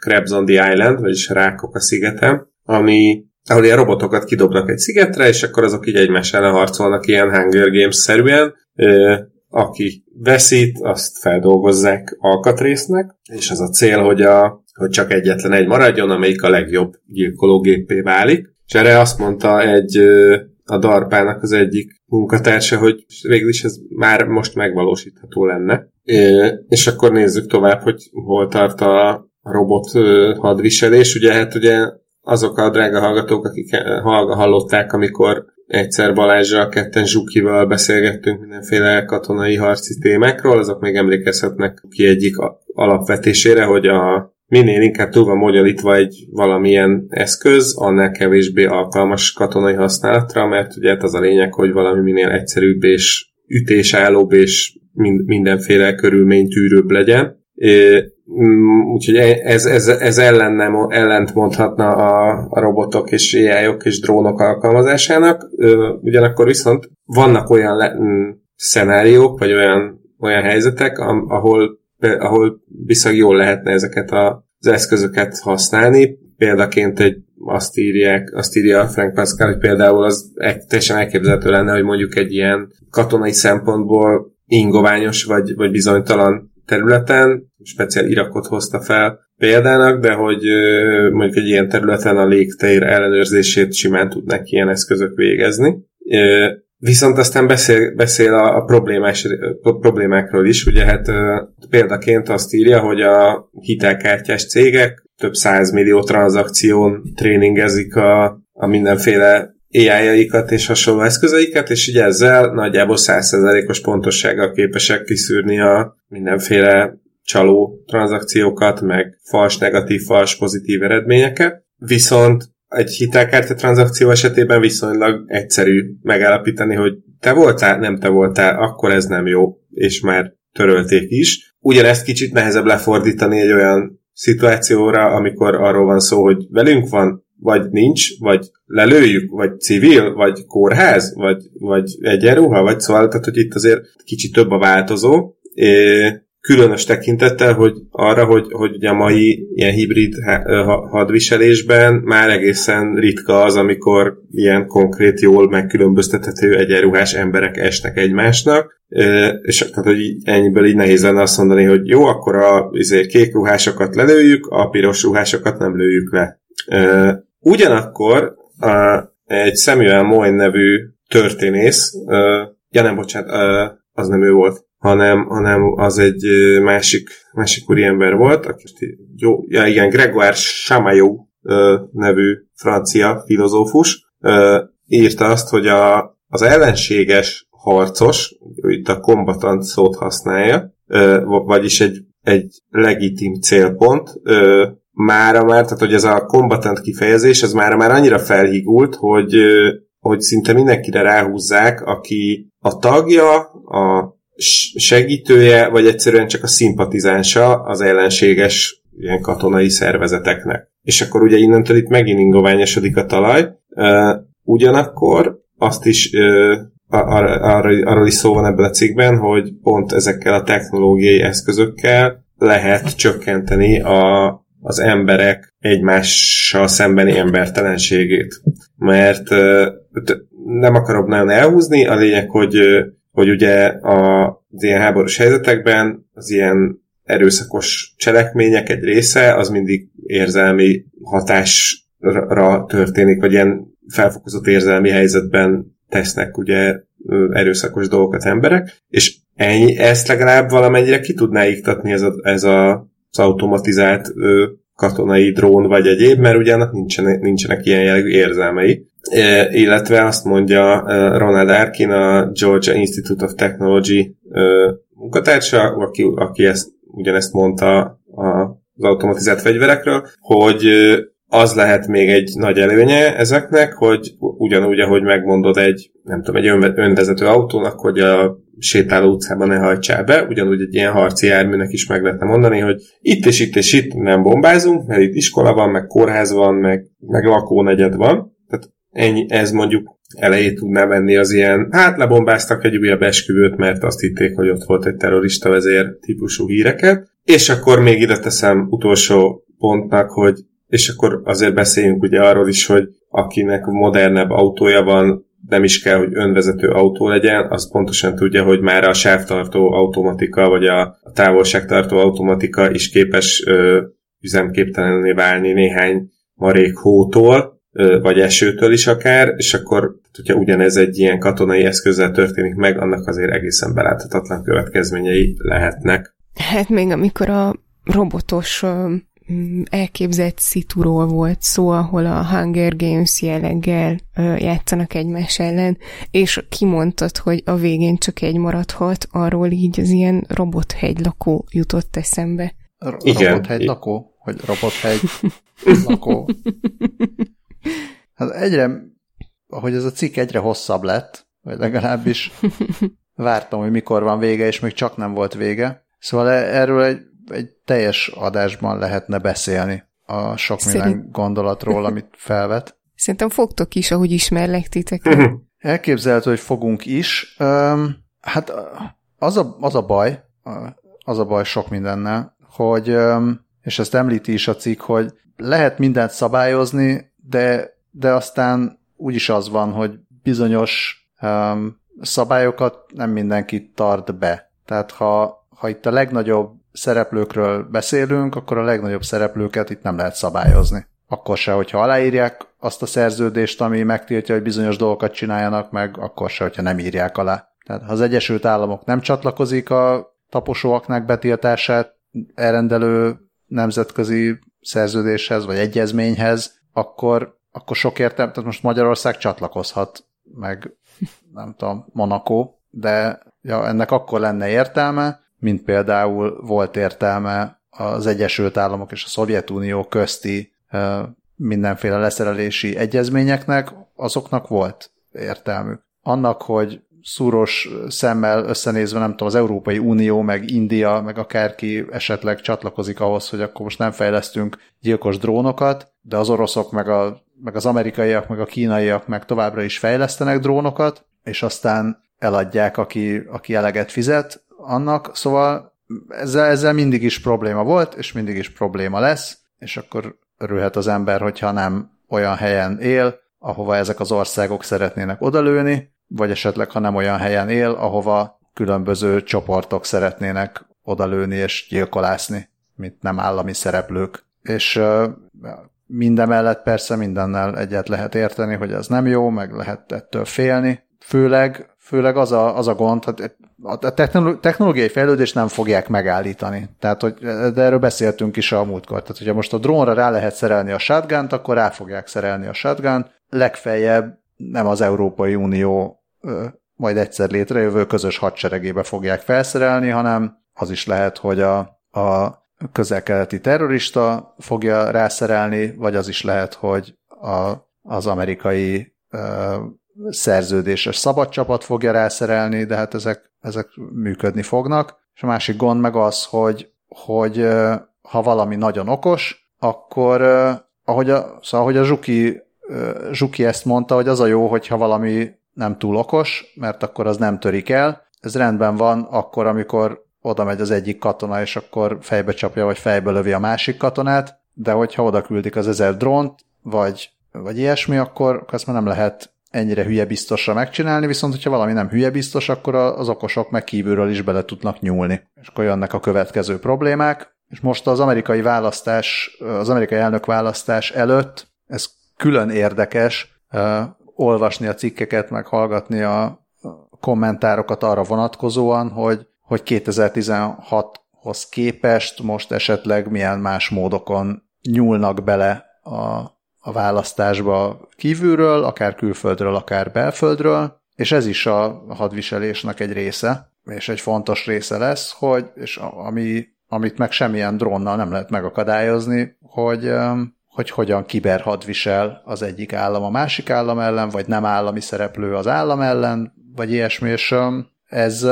Crabs on the Island, vagyis Rákok a szigeten, ami ahol ilyen robotokat kidobnak egy szigetre, és akkor azok így egymás ellen harcolnak ilyen Hunger Games-szerűen. Aki veszít, azt feldolgozzák alkatrésznek, és az a cél, hogy, a, hogy csak egyetlen egy maradjon, amelyik a legjobb gyilkológépé válik. És erre azt mondta egy a darpának az egyik munkatársa, hogy végül is ez már most megvalósítható lenne. És akkor nézzük tovább, hogy hol tart a robot hadviselés. Ugye hát ugye azok a drága hallgatók, akik hallották, amikor egyszer Balázsra, ketten Zsukival beszélgettünk mindenféle katonai harci témákról, azok még emlékezhetnek ki egyik alapvetésére, hogy a minél inkább túl van magyarítva egy valamilyen eszköz, annál kevésbé alkalmas katonai használatra, mert ugye hát az a lényeg, hogy valami minél egyszerűbb és ütésállóbb és mindenféle körülmény tűrőbb legyen. Mm, úgyhogy e- ez, ez, ez ellen nem, ellent mondhatna a, a robotok és ai és drónok alkalmazásának. Ugyanakkor viszont vannak olyan le, m, mm, szenáriók, vagy olyan, olyan helyzetek, ahol, ahol viszont jól lehetne ezeket a, az eszközöket használni. Példaként egy azt írják, azt írja Frank Pascal, hogy például az teljesen elképzelhető lenne, hogy mondjuk egy ilyen katonai szempontból ingoványos vagy, vagy bizonytalan területen, speciál Irakot hozta fel példának, de hogy mondjuk egy ilyen területen a légtér ellenőrzését simán tudnak ilyen eszközök végezni. Viszont aztán beszél, beszél a, a problémás, a problémákról is, ugye hát példaként azt írja, hogy a hitelkártyás cégek több százmillió tranzakción tréningezik a, a mindenféle AI-jaikat és hasonló eszközeiket, és így ezzel nagyjából 100%-os pontossággal képesek kiszűrni a mindenféle csaló tranzakciókat, meg fals, negatív, fals, pozitív eredményeket. Viszont egy hitelkártya tranzakció esetében viszonylag egyszerű megállapítani, hogy te voltál, nem te voltál, akkor ez nem jó, és már törölték is. Ugyanezt kicsit nehezebb lefordítani egy olyan szituációra, amikor arról van szó, hogy velünk van, vagy nincs, vagy lelőjük, vagy civil, vagy kórház, vagy, vagy egyenruha, vagy szóval, tehát hogy itt azért kicsit több a változó, különös tekintettel, hogy arra, hogy, hogy a mai ilyen hibrid hadviselésben már egészen ritka az, amikor ilyen konkrét, jól megkülönböztethető egyenruhás emberek esnek egymásnak, és tehát, hogy ennyiből így nehéz lenne azt mondani, hogy jó, akkor a izé, kék ruhásokat lelőjük, a piros ruhásokat nem lőjük le. Ugyanakkor a, egy Samuel Moyne nevű történész, ja nem, bocsánat, az nem ő volt, hanem, hanem az egy másik, másik úriember volt, aki jó, ja igen, Grégoire Chamaillot nevű francia filozófus írta azt, hogy a, az ellenséges harcos, itt a kombatant szót használja, vagyis egy, egy legitim célpont, mára már, tehát hogy ez a kombatant kifejezés, ez mára már annyira felhígult, hogy, hogy szinte mindenkire ráhúzzák, aki a tagja, a segítője, vagy egyszerűen csak a szimpatizánsa az ellenséges ilyen katonai szervezeteknek. És akkor ugye innentől itt megint ingoványosodik a talaj. Ugyanakkor azt is ar- ar- arról is szó van ebben a cikkben, hogy pont ezekkel a technológiai eszközökkel lehet csökkenteni a, az emberek egymással szembeni embertelenségét. Mert nem akarom nagyon elhúzni, a lényeg, hogy, hogy ugye a, az ilyen háborús helyzetekben az ilyen erőszakos cselekmények egy része, az mindig érzelmi hatásra történik, vagy ilyen felfokozott érzelmi helyzetben tesznek ugye erőszakos dolgokat emberek, és ennyi, ezt legalább valamennyire ki tudná iktatni ez, a, ez a, automatizált ö, katonai drón vagy egyéb, mert ugye annak nincsenek, nincsenek ilyen jellegű érzelmei. E, illetve azt mondja Ronald Arkin, a Georgia Institute of Technology ö, munkatársa, aki, aki ezt, ugyanezt mondta a, az automatizált fegyverekről, hogy az lehet még egy nagy előnye ezeknek, hogy ugyanúgy, ahogy megmondod egy, nem tudom, egy önvezető autónak, hogy a sétáló utcában ne hajtsál be, ugyanúgy egy ilyen harci járműnek is meg lehetne mondani, hogy itt és itt és itt nem bombázunk, mert itt iskola van, meg kórház van, meg, meg lakónegyed van. Tehát ennyi, ez mondjuk elejét tudná venni az ilyen, hát lebombáztak egy újabb esküvőt, mert azt hitték, hogy ott volt egy terrorista vezér típusú híreket. És akkor még ide teszem utolsó pontnak, hogy és akkor azért beszéljünk ugye arról is, hogy akinek modernebb autója van, nem is kell, hogy önvezető autó legyen, az pontosan tudja, hogy már a sávtartó automatika, vagy a, távolságtartó automatika is képes ö, üzemképtelenné válni néhány marék hótól, ö, vagy esőtől is akár, és akkor, hogyha ugyanez egy ilyen katonai eszközzel történik meg, annak azért egészen beláthatatlan következményei lehetnek. Hát még amikor a robotos Mm, elképzett szituról volt szó, ahol a Hunger Games jelleggel játszanak egymás ellen, és kimondtad, hogy a végén csak egy maradhat, arról így az ilyen robothegylakó jutott eszembe. R- Igen. Robothegylakó? Hogy robothegy lakó? Hát egyre, ahogy ez a cikk egyre hosszabb lett, vagy legalábbis vártam, hogy mikor van vége, és még csak nem volt vége. Szóval e- erről egy egy teljes adásban lehetne beszélni a sok Szerint... minden gondolatról, amit felvet. Szerintem fogtok is, ahogy ismerlek titeket. Mhm. Elképzelhető, hogy fogunk is. Um, hát az a, az a baj, az a baj sok mindennel, hogy, um, és ezt említi is a cikk, hogy lehet mindent szabályozni, de, de aztán úgyis az van, hogy bizonyos um, szabályokat nem mindenki tart be. Tehát ha, ha itt a legnagyobb szereplőkről beszélünk, akkor a legnagyobb szereplőket itt nem lehet szabályozni. Akkor se, hogyha aláírják azt a szerződést, ami megtiltja, hogy bizonyos dolgokat csináljanak meg, akkor se, hogyha nem írják alá. Tehát ha az Egyesült Államok nem csatlakozik a taposóaknak betiltását elrendelő nemzetközi szerződéshez vagy egyezményhez, akkor, akkor sok értelme, tehát most Magyarország csatlakozhat, meg nem tudom, Monaco, de ja, ennek akkor lenne értelme, mint például volt értelme az Egyesült Államok és a Szovjetunió közti mindenféle leszerelési egyezményeknek, azoknak volt értelmük. Annak, hogy szúros szemmel összenézve, nem tudom, az Európai Unió, meg India, meg akárki esetleg csatlakozik ahhoz, hogy akkor most nem fejlesztünk gyilkos drónokat, de az oroszok, meg, a, meg az amerikaiak, meg a kínaiak meg továbbra is fejlesztenek drónokat, és aztán eladják, aki, aki eleget fizet, annak, szóval ezzel, ezzel mindig is probléma volt, és mindig is probléma lesz, és akkor örülhet az ember, hogyha nem olyan helyen él, ahova ezek az országok szeretnének odalőni, vagy esetleg, ha nem olyan helyen él, ahova különböző csoportok szeretnének odalőni és gyilkolászni, mint nem állami szereplők. És mindemellett persze mindennel egyet lehet érteni, hogy ez nem jó, meg lehet ettől félni, főleg, főleg az a, az a gond, hogy a technológiai fejlődést nem fogják megállítani. Tehát, hogy, de erről beszéltünk is a múltkor. Tehát, hogyha most a drónra rá lehet szerelni a shotgun akkor rá fogják szerelni a shotgun legfeljebb nem az Európai Unió majd egyszer létrejövő közös hadseregébe fogják felszerelni, hanem az is lehet, hogy a, a közel-keleti terrorista fogja rászerelni, vagy az is lehet, hogy a, az amerikai ö, szerződéses szabadcsapat fogja rászerelni, de hát ezek, ezek működni fognak. És a másik gond meg az, hogy, hogy ha valami nagyon okos, akkor ahogy a, szóval, ahogy a Zsuki, Zsuki ezt mondta, hogy az a jó, hogyha valami nem túl okos, mert akkor az nem törik el. Ez rendben van akkor, amikor oda megy az egyik katona, és akkor fejbe csapja, vagy fejbe lövi a másik katonát, de hogyha oda küldik az ezer drónt, vagy, vagy ilyesmi, akkor, ezt már nem lehet ennyire hülye biztosra megcsinálni, viszont hogyha valami nem hülye biztos, akkor az okosok meg kívülről is bele tudnak nyúlni. És akkor jönnek a következő problémák. És most az amerikai választás, az amerikai elnök választás előtt, ez külön érdekes, olvasni a cikkeket, meg hallgatni a kommentárokat arra vonatkozóan, hogy hogy 2016-hoz képest most esetleg milyen más módokon nyúlnak bele a, a választásba kívülről, akár külföldről, akár belföldről, és ez is a hadviselésnek egy része, és egy fontos része lesz, hogy, és ami, amit meg semmilyen drónnal nem lehet megakadályozni, hogy, hogy hogyan kiberhadvisel az egyik állam a másik állam ellen, vagy nem állami szereplő az állam ellen, vagy ilyesmi, és ez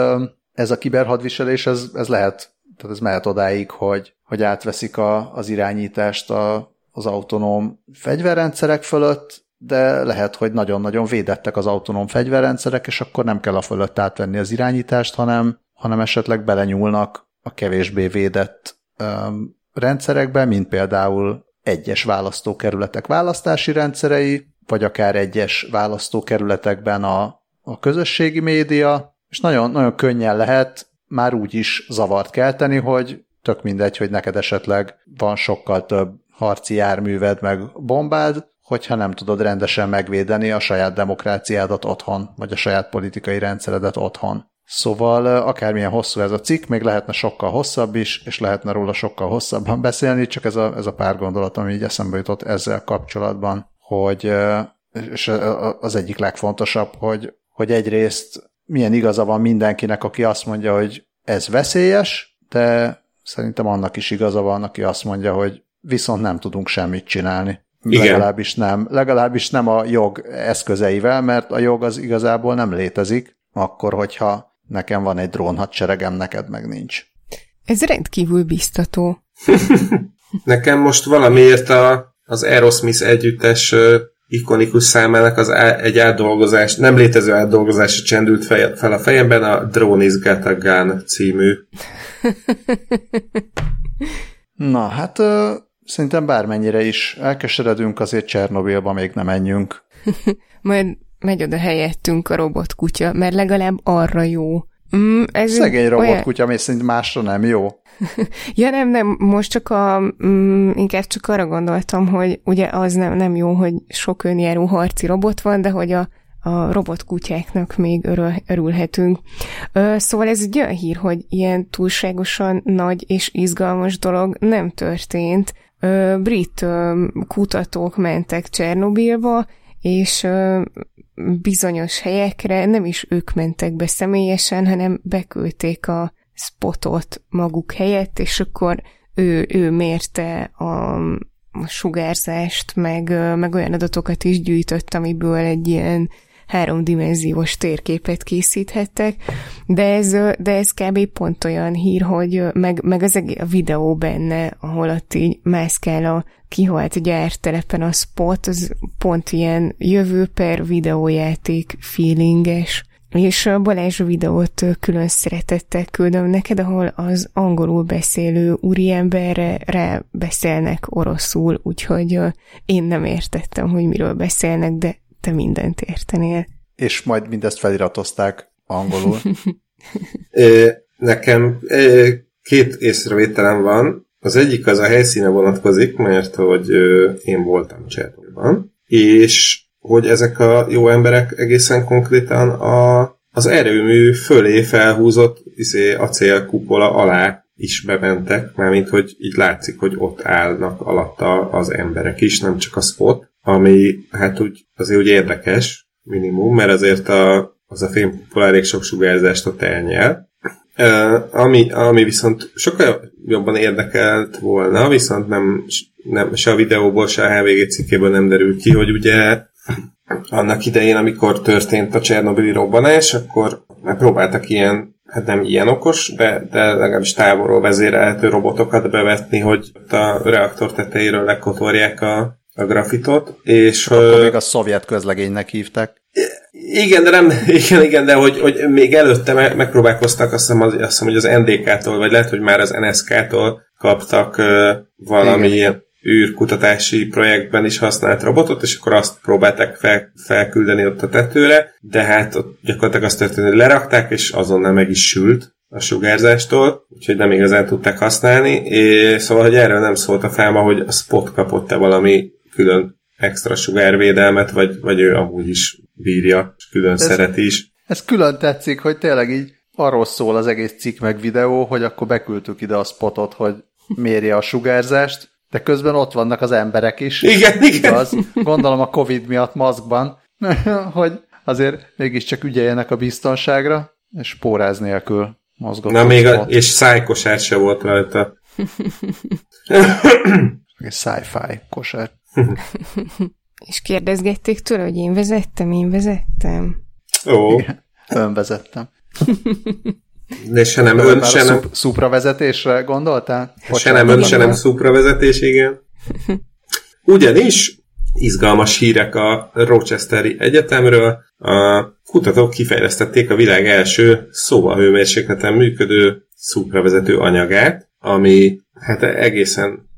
ez a kiberhadviselés, ez, ez lehet, tehát ez mehet odáig, hogy, hogy átveszik a, az irányítást a, az autonóm fegyverrendszerek fölött, de lehet, hogy nagyon-nagyon védettek az autonóm fegyverrendszerek, és akkor nem kell a fölött átvenni az irányítást, hanem, hanem esetleg belenyúlnak a kevésbé védett öm, rendszerekbe, mint például egyes választókerületek választási rendszerei, vagy akár egyes választókerületekben a, a közösségi média, és nagyon, nagyon könnyen lehet már úgy is zavart kelteni, hogy tök mindegy, hogy neked esetleg van sokkal több harci járműved meg bombád, hogyha nem tudod rendesen megvédeni a saját demokráciádat otthon, vagy a saját politikai rendszeredet otthon. Szóval akármilyen hosszú ez a cikk, még lehetne sokkal hosszabb is, és lehetne róla sokkal hosszabban beszélni, csak ez a, ez a pár gondolat, ami így eszembe jutott ezzel kapcsolatban, hogy és az egyik legfontosabb, hogy, hogy egyrészt milyen igaza van mindenkinek, aki azt mondja, hogy ez veszélyes, de szerintem annak is igaza van, aki azt mondja, hogy viszont nem tudunk semmit csinálni. Igen. Legalábbis nem. Legalábbis nem a jog eszközeivel, mert a jog az igazából nem létezik, akkor, hogyha nekem van egy drónhadseregem, neked meg nincs. Ez rendkívül biztató. nekem most valamiért a, az Aerosmith együttes ikonikus számának az á, egy átdolgozás, nem létező átdolgozás csendült fel, fel a fejemben, a Drone is Got a Gun című. Na, hát szerintem bármennyire is elkeseredünk, azért Csernobilba még nem menjünk. Majd megy oda helyettünk a robotkutya, mert legalább arra jó. Mm, ez Szegény robotkutya, olyan... ami szerint másra nem jó. ja nem, nem, most csak a, mm, inkább csak arra gondoltam, hogy ugye az nem, nem jó, hogy sok önjáró harci robot van, de hogy a, a robotkutyáknak még örül, örülhetünk. Ö, szóval ez egy olyan hír, hogy ilyen túlságosan nagy és izgalmas dolog nem történt. Brit kutatók mentek Csernobilba, és bizonyos helyekre nem is ők mentek be személyesen, hanem beküldték a spotot maguk helyett, és akkor ő, ő mérte a, a sugárzást, meg, meg olyan adatokat is gyűjtött, amiből egy ilyen háromdimenziós térképet készíthettek, de ez, de ez kb. pont olyan hír, hogy meg, meg az a videó benne, ahol ott így mászkál a kihalt gyártelepen a spot, az pont ilyen jövő per videójáték feelinges. És a Balázs videót külön szeretettel küldöm neked, ahol az angolul beszélő úriemberre rá beszélnek oroszul, úgyhogy én nem értettem, hogy miről beszélnek, de te mindent értenél. És majd mindezt feliratozták angolul. Nekem két észrevételem van. Az egyik az a helyszíne vonatkozik, mert hogy én voltam Csernobylban, és hogy ezek a jó emberek egészen konkrétan a az erőmű fölé felhúzott izé, acélkupola alá is bementek, mármint hogy így látszik, hogy ott állnak alatta az emberek is, nem csak a spot, ami hát úgy azért úgy érdekes, minimum, mert azért a, az a fémkupola elég sok sugárzást ott elnyel. Uh, ami, ami viszont sokkal jobban érdekelt volna, viszont nem, nem se a videóból, se a HVG cikkéből nem derült ki, hogy ugye annak idején, amikor történt a Csernobili robbanás, akkor megpróbáltak ilyen, hát nem ilyen okos, de, de legalábbis távolról vezérelhető robotokat bevetni, hogy a reaktor tetejéről lekotorják a, a grafitot, és... Akkor még a szovjet közlegénynek hívták. Igen, de nem, igen, igen, de hogy, hogy még előtte me, megpróbálkoztak, azt hiszem, az, azt hiszem, hogy az NDK-tól, vagy lehet, hogy már az NSK-tól kaptak uh, valami igen. ilyen űrkutatási projektben is használt robotot, és akkor azt próbálták fel, felküldeni ott a tetőre, de hát ott gyakorlatilag azt történt, hogy lerakták, és azonnal meg is sült a sugárzástól, úgyhogy nem igazán tudták használni, és szóval, hogy erről nem szólt a felma, hogy a spot kapott-e valami külön extra sugárvédelmet, vagy, vagy ő amúgy is bírja, és külön ez, szeret is. Ez külön tetszik, hogy tényleg így arról szól az egész cikk meg videó, hogy akkor beküldtük ide a spotot, hogy mérje a sugárzást, de közben ott vannak az emberek is. Igen, igen. Igaz? Gondolom a Covid miatt maszkban, hogy azért mégiscsak ügyeljenek a biztonságra, és póráz nélkül mozgott. Na még, a, és szájkosár se volt rajta. Egy sci-fi kosár. És kérdezgették tőle, hogy én vezettem, én vezettem. Ó. ön vezettem. De se nem ön, se nem... Szupra vezetésre gondoltál? Se nem ön, se nem szupra vezetés, igen. Ugyanis izgalmas hírek a Rochesteri Egyetemről. A kutatók kifejlesztették a világ első szobahőmérsékleten működő szupravezető anyagát, ami hát egészen...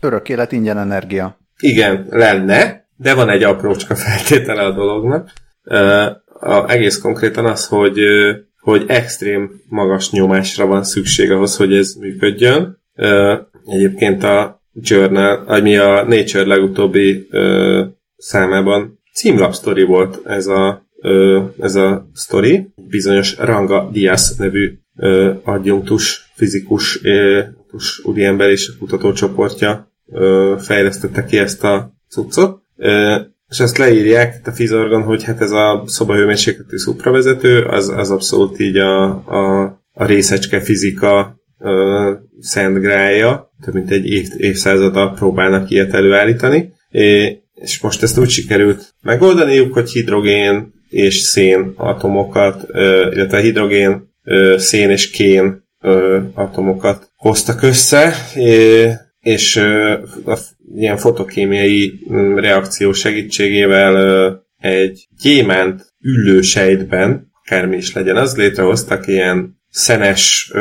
Örök élet ingyen energia. Igen, lenne, de van egy aprócska feltétele a dolognak. A, egész konkrétan az, hogy hogy extrém magas nyomásra van szükség ahhoz, hogy ez működjön. Egyébként a Journal, ami a Nature legutóbbi számában címlap volt ez a, ez a sztori. Bizonyos Ranga Diaz nevű adjunktus, fizikus úriember és kutatócsoportja fejlesztette ki ezt a cuccot, és ezt leírják a Fizorgon, hogy hát ez a szobahőmérsékletű szupravezető, az, az abszolút így a, a, a részecske fizika szent grája, több mint egy év, évszázada próbálnak ilyet előállítani, é, és most ezt úgy sikerült megoldaniuk, hogy hidrogén és szén atomokat, illetve hidrogén, szén és kén atomokat hoztak össze, é, és a ilyen fotokémiai mm, reakció segítségével egy gyémánt üllősejtben, akármi is legyen az, létrehoztak ilyen szenes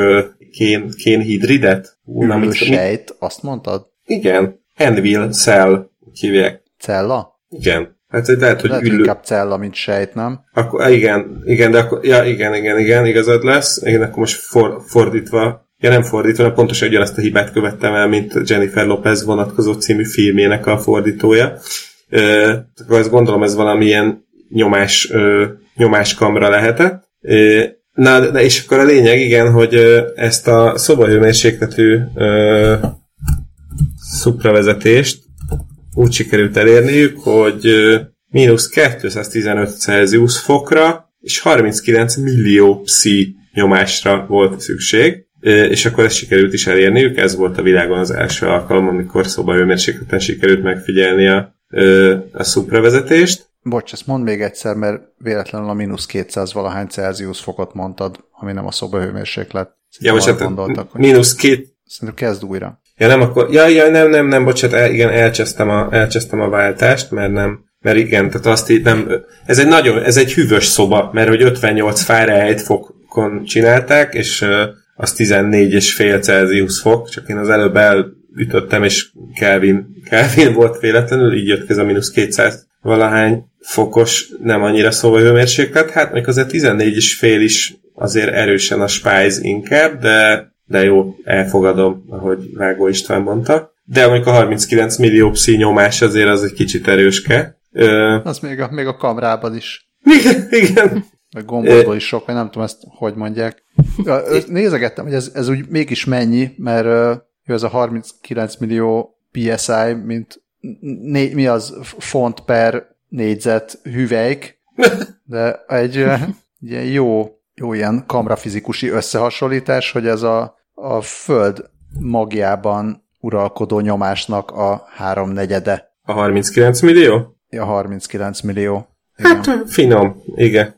kén, kénhidridet. Üllősejt, azt mondtad? Igen, Envil cell hívják. Cella? Igen. Hát lehet, hogy lehet, ülő... inkább cella, mint sejt, nem? Akkor, igen, igen, de akkor, ja, igen, igen, igen, igazad lesz. Igen, akkor most for, fordítva Ja, nem fordítva, mert pontosan ugyanazt a hibát követtem el, mint Jennifer Lopez vonatkozó című filmjének a fordítója. Ö, akkor azt gondolom, ez valamilyen nyomás, ö, nyomáskamra lehetett. Ö, na, de és akkor a lényeg, igen, hogy ezt a szobahőmérsékletű ö, szupravezetést úgy sikerült elérniük, hogy ö, mínusz 215 Celsius fokra és 39 millió psi nyomásra volt szükség és akkor ezt sikerült is elérniük, ez volt a világon az első alkalom, amikor szobahőmérsékleten sikerült megfigyelni a, a szupravezetést. Bocs, ezt mondd még egyszer, mert véletlenül a mínusz 200 valahány Celsius fokot mondtad, ami nem a szobahőmérséklet. Ja, hát gondoltak, hogy mínusz két... Szerintem kezd újra. Ja, nem, akkor... Ja, ja, nem, nem, nem, bocsánat, el, igen, elcsesztem a, elcsesztem a váltást, mert nem, mert igen, tehát azt így nem, ez egy nagyon, ez egy hűvös szoba, mert hogy 58 Fahrenheit fokon csinálták, és az 14 és fél Celsius fok, csak én az előbb elütöttem, és Kelvin, Kelvin volt véletlenül, így jött ez a mínusz 200 valahány fokos, nem annyira szóval hőmérséklet. Hát még azért 14 és fél is azért erősen a Spice inkább, de, de jó, elfogadom, ahogy Vágó István mondta. De amikor a 39 millió pszi nyomás azért az egy kicsit erőske. Ö... Az még a, még a kamrában is. Igen, igen. Vagy gombolból is sok, vagy nem tudom ezt, hogy mondják. Nézegettem, hogy ez, ez úgy mégis mennyi, mert ez a 39 millió PSI, mint né, mi az font per négyzet hüvelyk, de egy, egy jó, jó ilyen kamrafizikusi összehasonlítás, hogy ez a, a Föld magjában uralkodó nyomásnak a háromnegyede. A 39 millió? A 39 millió. Igen. Hát finom, igen.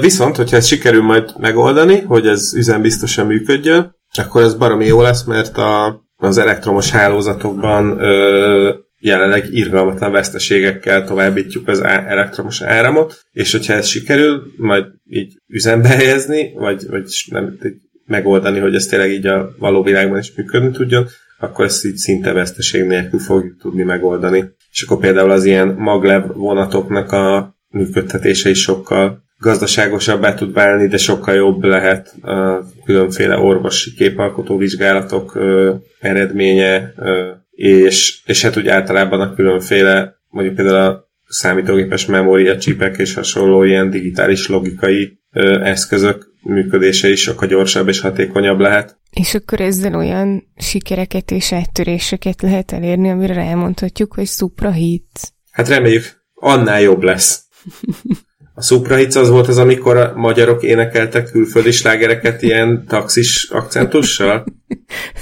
Viszont, hogyha ezt sikerül majd megoldani, hogy ez üzembiztosan működjön, akkor ez baromi jó lesz, mert a, az elektromos hálózatokban ö, jelenleg irgalmatlan veszteségekkel továbbítjuk az á, elektromos áramot, és hogyha ez sikerül, majd így üzembe helyezni, vagy, vagy nem, megoldani, hogy ez tényleg így a való világban is működni tudjon, akkor ezt így szinte veszteség nélkül fogjuk tudni megoldani. És akkor például az ilyen maglev vonatoknak a működtetése is sokkal gazdaságosabbá tud válni, de sokkal jobb lehet a különféle orvosi képalkotó vizsgálatok ö, eredménye, ö, és, és hát úgy általában a különféle, mondjuk például a számítógépes memória csipek és hasonló ilyen digitális logikai ö, eszközök működése is sokkal gyorsabb és hatékonyabb lehet. És akkor ezzel olyan sikereket és áttöréseket lehet elérni, amire elmondhatjuk, hogy hit. Hát reméljük, annál jobb lesz. A Suprahits az volt az, amikor a magyarok énekeltek külföldi slágereket ilyen taxis akcentussal?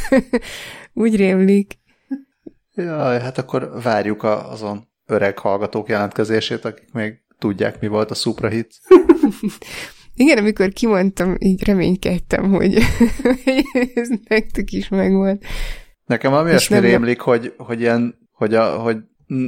Úgy rémlik. Jaj, hát akkor várjuk azon öreg hallgatók jelentkezését, akik még tudják, mi volt a Suprahit. Igen, amikor kimondtam, így reménykedtem, hogy ez nektek is megvolt. Nekem valami olyasmi rémlik, hogy, hogy, ilyen, hogy, a, hogy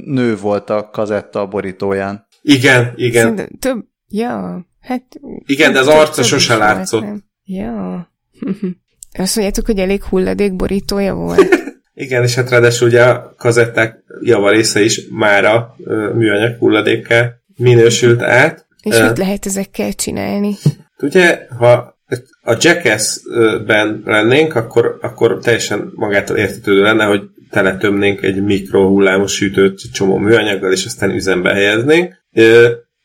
nő volt a kazetta a borítóján. Igen, igen. Szerintem több, ja, hát... Igen, de az arca sose látszott. Nem. Ja. Azt mondjátok, hogy elég hulladék borítója volt. Igen, és hát ráadásul ugye a kazetták javarésze is mára műanyag hulladékkel minősült át. És mit lehet ezekkel csinálni? Ugye, ha a Jackass-ben lennénk, akkor, akkor teljesen magától értetődő lenne, hogy teletömnénk egy mikrohullámos sütőt csomó műanyaggal, és aztán üzembe helyeznénk.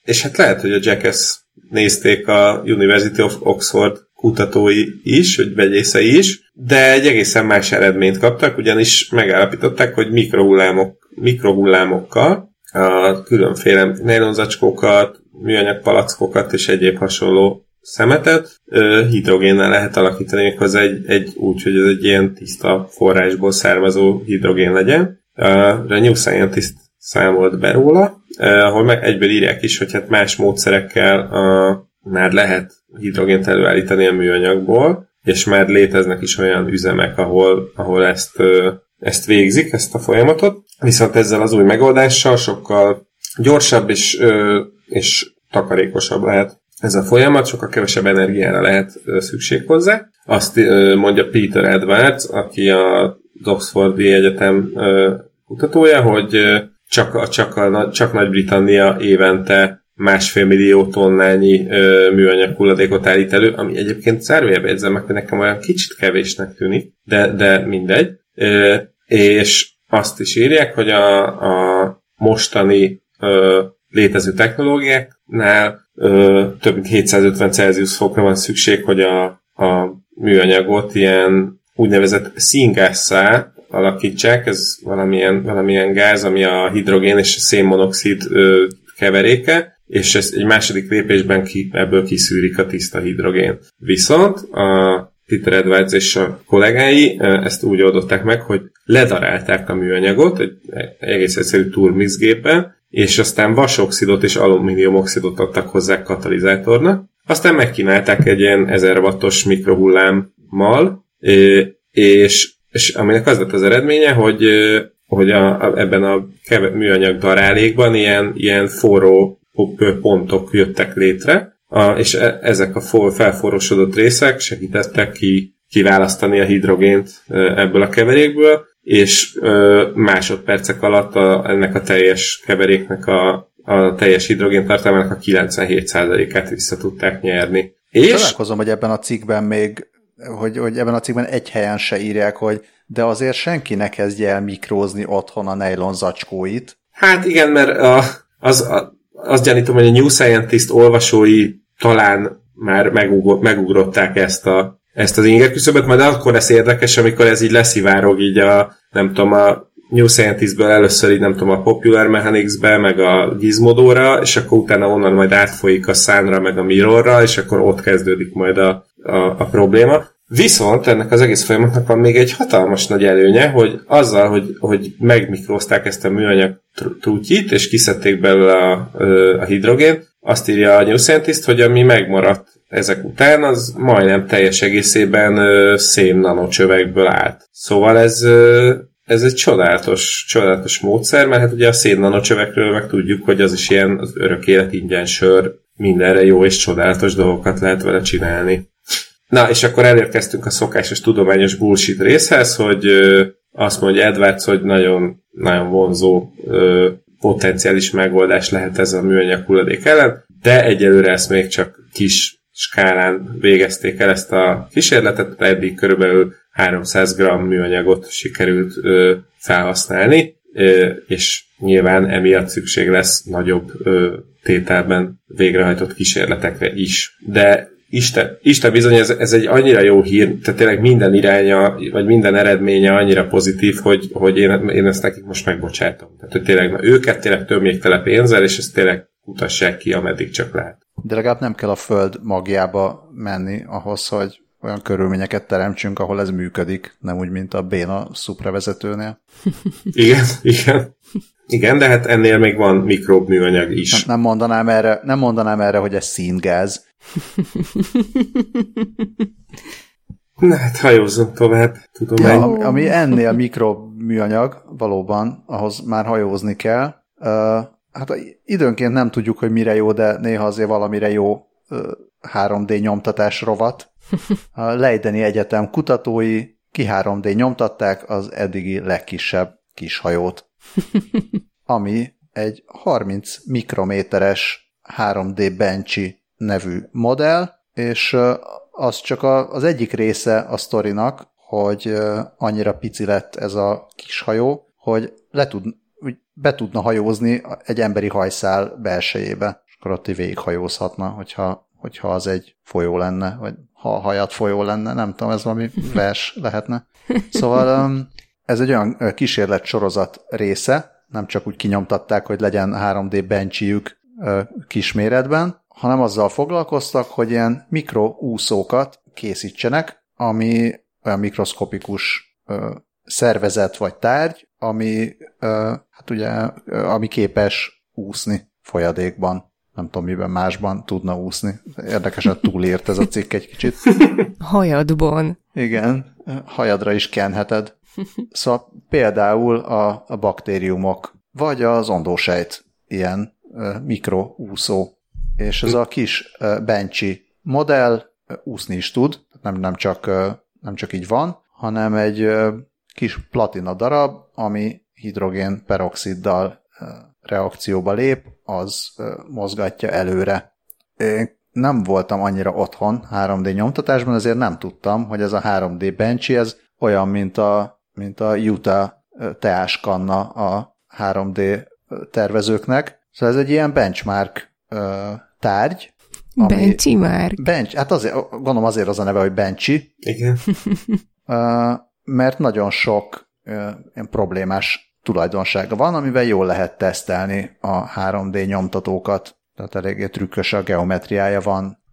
És hát lehet, hogy a Jackass nézték a University of Oxford kutatói is, vagy vegyészei is, de egy egészen más eredményt kaptak, ugyanis megállapították, hogy mikrohullámok, mikrohullámokkal a különféle nylonzacskókat, műanyag palackokat és egyéb hasonló szemetet hidrogénnel lehet alakítani, méghozzá egy, egy úgy, hogy ez egy ilyen tiszta forrásból származó hidrogén legyen. A New Scientist számolt be róla, ahol meg egyből írják is, hogy hát más módszerekkel már lehet hidrogént előállítani a műanyagból, és már léteznek is olyan üzemek, ahol, ahol ezt, ezt végzik, ezt a folyamatot. Viszont ezzel az új megoldással sokkal gyorsabb és, és takarékosabb lehet ez a folyamat, sokkal kevesebb energiára lehet szükség hozzá. Azt mondja Peter Edwards, aki a Oxfordi Egyetem kutatója, hogy csak, csak, a, csak Nagy-Britannia évente másfél millió tonnányi ö, műanyag hulladékot állít elő, ami egyébként zárójelbe jegyzem meg, hogy nekem olyan kicsit kevésnek tűnik, de, de mindegy. Ö, és azt is írják, hogy a, a mostani ö, létező technológiáknál ö, több mint 750 Celsius fokra van szükség, hogy a, a műanyagot ilyen úgynevezett színgásszá alakítsák, ez valamilyen, valamilyen gáz, ami a hidrogén és a szénmonoxid ö, keveréke, és ez egy második lépésben ki, ebből kiszűrik a tiszta hidrogén. Viszont a Peter Edwards és a kollégái ezt úgy oldották meg, hogy ledarálták a műanyagot egy egész egyszerű turmixgépben, és aztán vasoxidot és alumíniumoxidot adtak hozzá katalizátornak. Aztán megkínálták egy ilyen 1000 wattos mikrohullámmal, és, és aminek az lett az eredménye, hogy, hogy a, a, ebben a keve, műanyag darálékban ilyen, ilyen forró pontok jöttek létre, a, és e, ezek a for, felforrósodott részek segítettek ki kiválasztani a hidrogént ebből a keverékből, és ö, másodpercek alatt a, ennek a teljes keveréknek a, a teljes hidrogén tartalmának a 97%-át vissza tudták nyerni. És... Találkozom, hogy ebben a cikkben még, hogy, hogy ebben a cikkben egy helyen se írják, hogy de azért senki ne kezdje el mikrózni otthon a nylon zacskóit. Hát igen, mert a, az, a, azt gyanítom, hogy a New Scientist olvasói talán már megugr- megugrották ezt a ezt az inger küszöböt, majd akkor lesz érdekes, amikor ez így leszivárog így a, nem tudom, a New Scientist-ből először így nem tudom, a Popular Mechanics-be, meg a Gizmodóra, és akkor utána onnan majd átfolyik a Sunra, meg a Mirrorra, és akkor ott kezdődik majd a, a, a probléma. Viszont ennek az egész folyamatnak van még egy hatalmas nagy előnye, hogy azzal, hogy, hogy megmikrózták ezt a műanyag trútyit, és kiszedték belőle a, a hidrogén, azt írja a New Scientist, hogy ami megmaradt ezek után, az majdnem teljes egészében szén nanocsövekből állt. Szóval ez, ez egy csodálatos, csodálatos módszer, mert hát ugye a szén nanocsövekről meg tudjuk, hogy az is ilyen az örök élet ingyen sör, mindenre jó és csodálatos dolgokat lehet vele csinálni. Na, és akkor elérkeztünk a szokásos tudományos bullshit részhez, hogy ö, azt mondja Edwards, hogy nagyon, nagyon vonzó ö, potenciális megoldás lehet ez a műanyag hulladék ellen, de egyelőre ezt még csak kis skálán végezték el ezt a kísérletet, eddig körülbelül 300 g műanyagot sikerült ö, felhasználni, ö, és nyilván emiatt szükség lesz nagyobb ö, tételben végrehajtott kísérletekre is. De Isten, Isten bizony, ez, ez egy annyira jó hír, tehát tényleg minden iránya, vagy minden eredménye annyira pozitív, hogy, hogy én, én ezt nekik most megbocsátom. Tehát, hogy tényleg na, őket tényleg tömjék tele pénzzel, és ezt tényleg utassák ki, ameddig csak lehet. De legalább nem kell a föld magjába menni ahhoz, hogy olyan körülményeket teremtsünk, ahol ez működik, nem úgy, mint a béna szupravezetőnél. igen, igen. Igen, de hát ennél még van mikrobműanyag is. Nem, nem, mondanám erre, nem mondanám erre, hogy ez színgáz. Na hát hajózzunk tovább, tudom ja, ami, ami ennél mikroműanyag, valóban, ahhoz már hajózni kell. Uh, hát időnként nem tudjuk, hogy mire jó, de néha azért valamire jó uh, 3D nyomtatás rovat. A Leideni Egyetem kutatói ki 3D nyomtatták az eddigi legkisebb kishajót, ami egy 30 mikrométeres 3D Benchy nevű modell, és az csak az egyik része a sztorinak, hogy annyira pici lett ez a kis hajó, hogy le tud, be tudna hajózni egy emberi hajszál belsejébe, és akkor ott végighajózhatna, hogyha, hogyha az egy folyó lenne, vagy ha hajat folyó lenne, nem tudom, ez valami vers lehetne. Szóval ez egy olyan kísérlet sorozat része, nem csak úgy kinyomtatták, hogy legyen 3D bencsiük kisméretben, hanem azzal foglalkoztak, hogy ilyen mikroúszókat készítsenek, ami olyan mikroszkopikus szervezet vagy tárgy, ami, hát ugye, ami képes úszni folyadékban. Nem tudom, miben másban tudna úszni. Érdekesen túlért ez a cikk egy kicsit. Hajadban. Igen, hajadra is kenheted. Szóval például a, a baktériumok, vagy az ondósejt ilyen mikroúszó és ez a kis Benchy modell úszni is tud, nem, nem, csak, nem csak így van, hanem egy kis platina darab, ami hidrogén peroxiddal reakcióba lép, az mozgatja előre. Én nem voltam annyira otthon 3D nyomtatásban, ezért nem tudtam, hogy ez a 3D Benchy, ez olyan, mint a, mint a Utah teáskanna a 3D tervezőknek. Szóval ez egy ilyen benchmark tárgy. Ami, Benchy már. Bench, hát azért, gondolom azért az a neve, hogy Benchy. Igen. mert nagyon sok ilyen problémás tulajdonsága van, amivel jól lehet tesztelni a 3D nyomtatókat, tehát eléggé trükkös a geometriája van.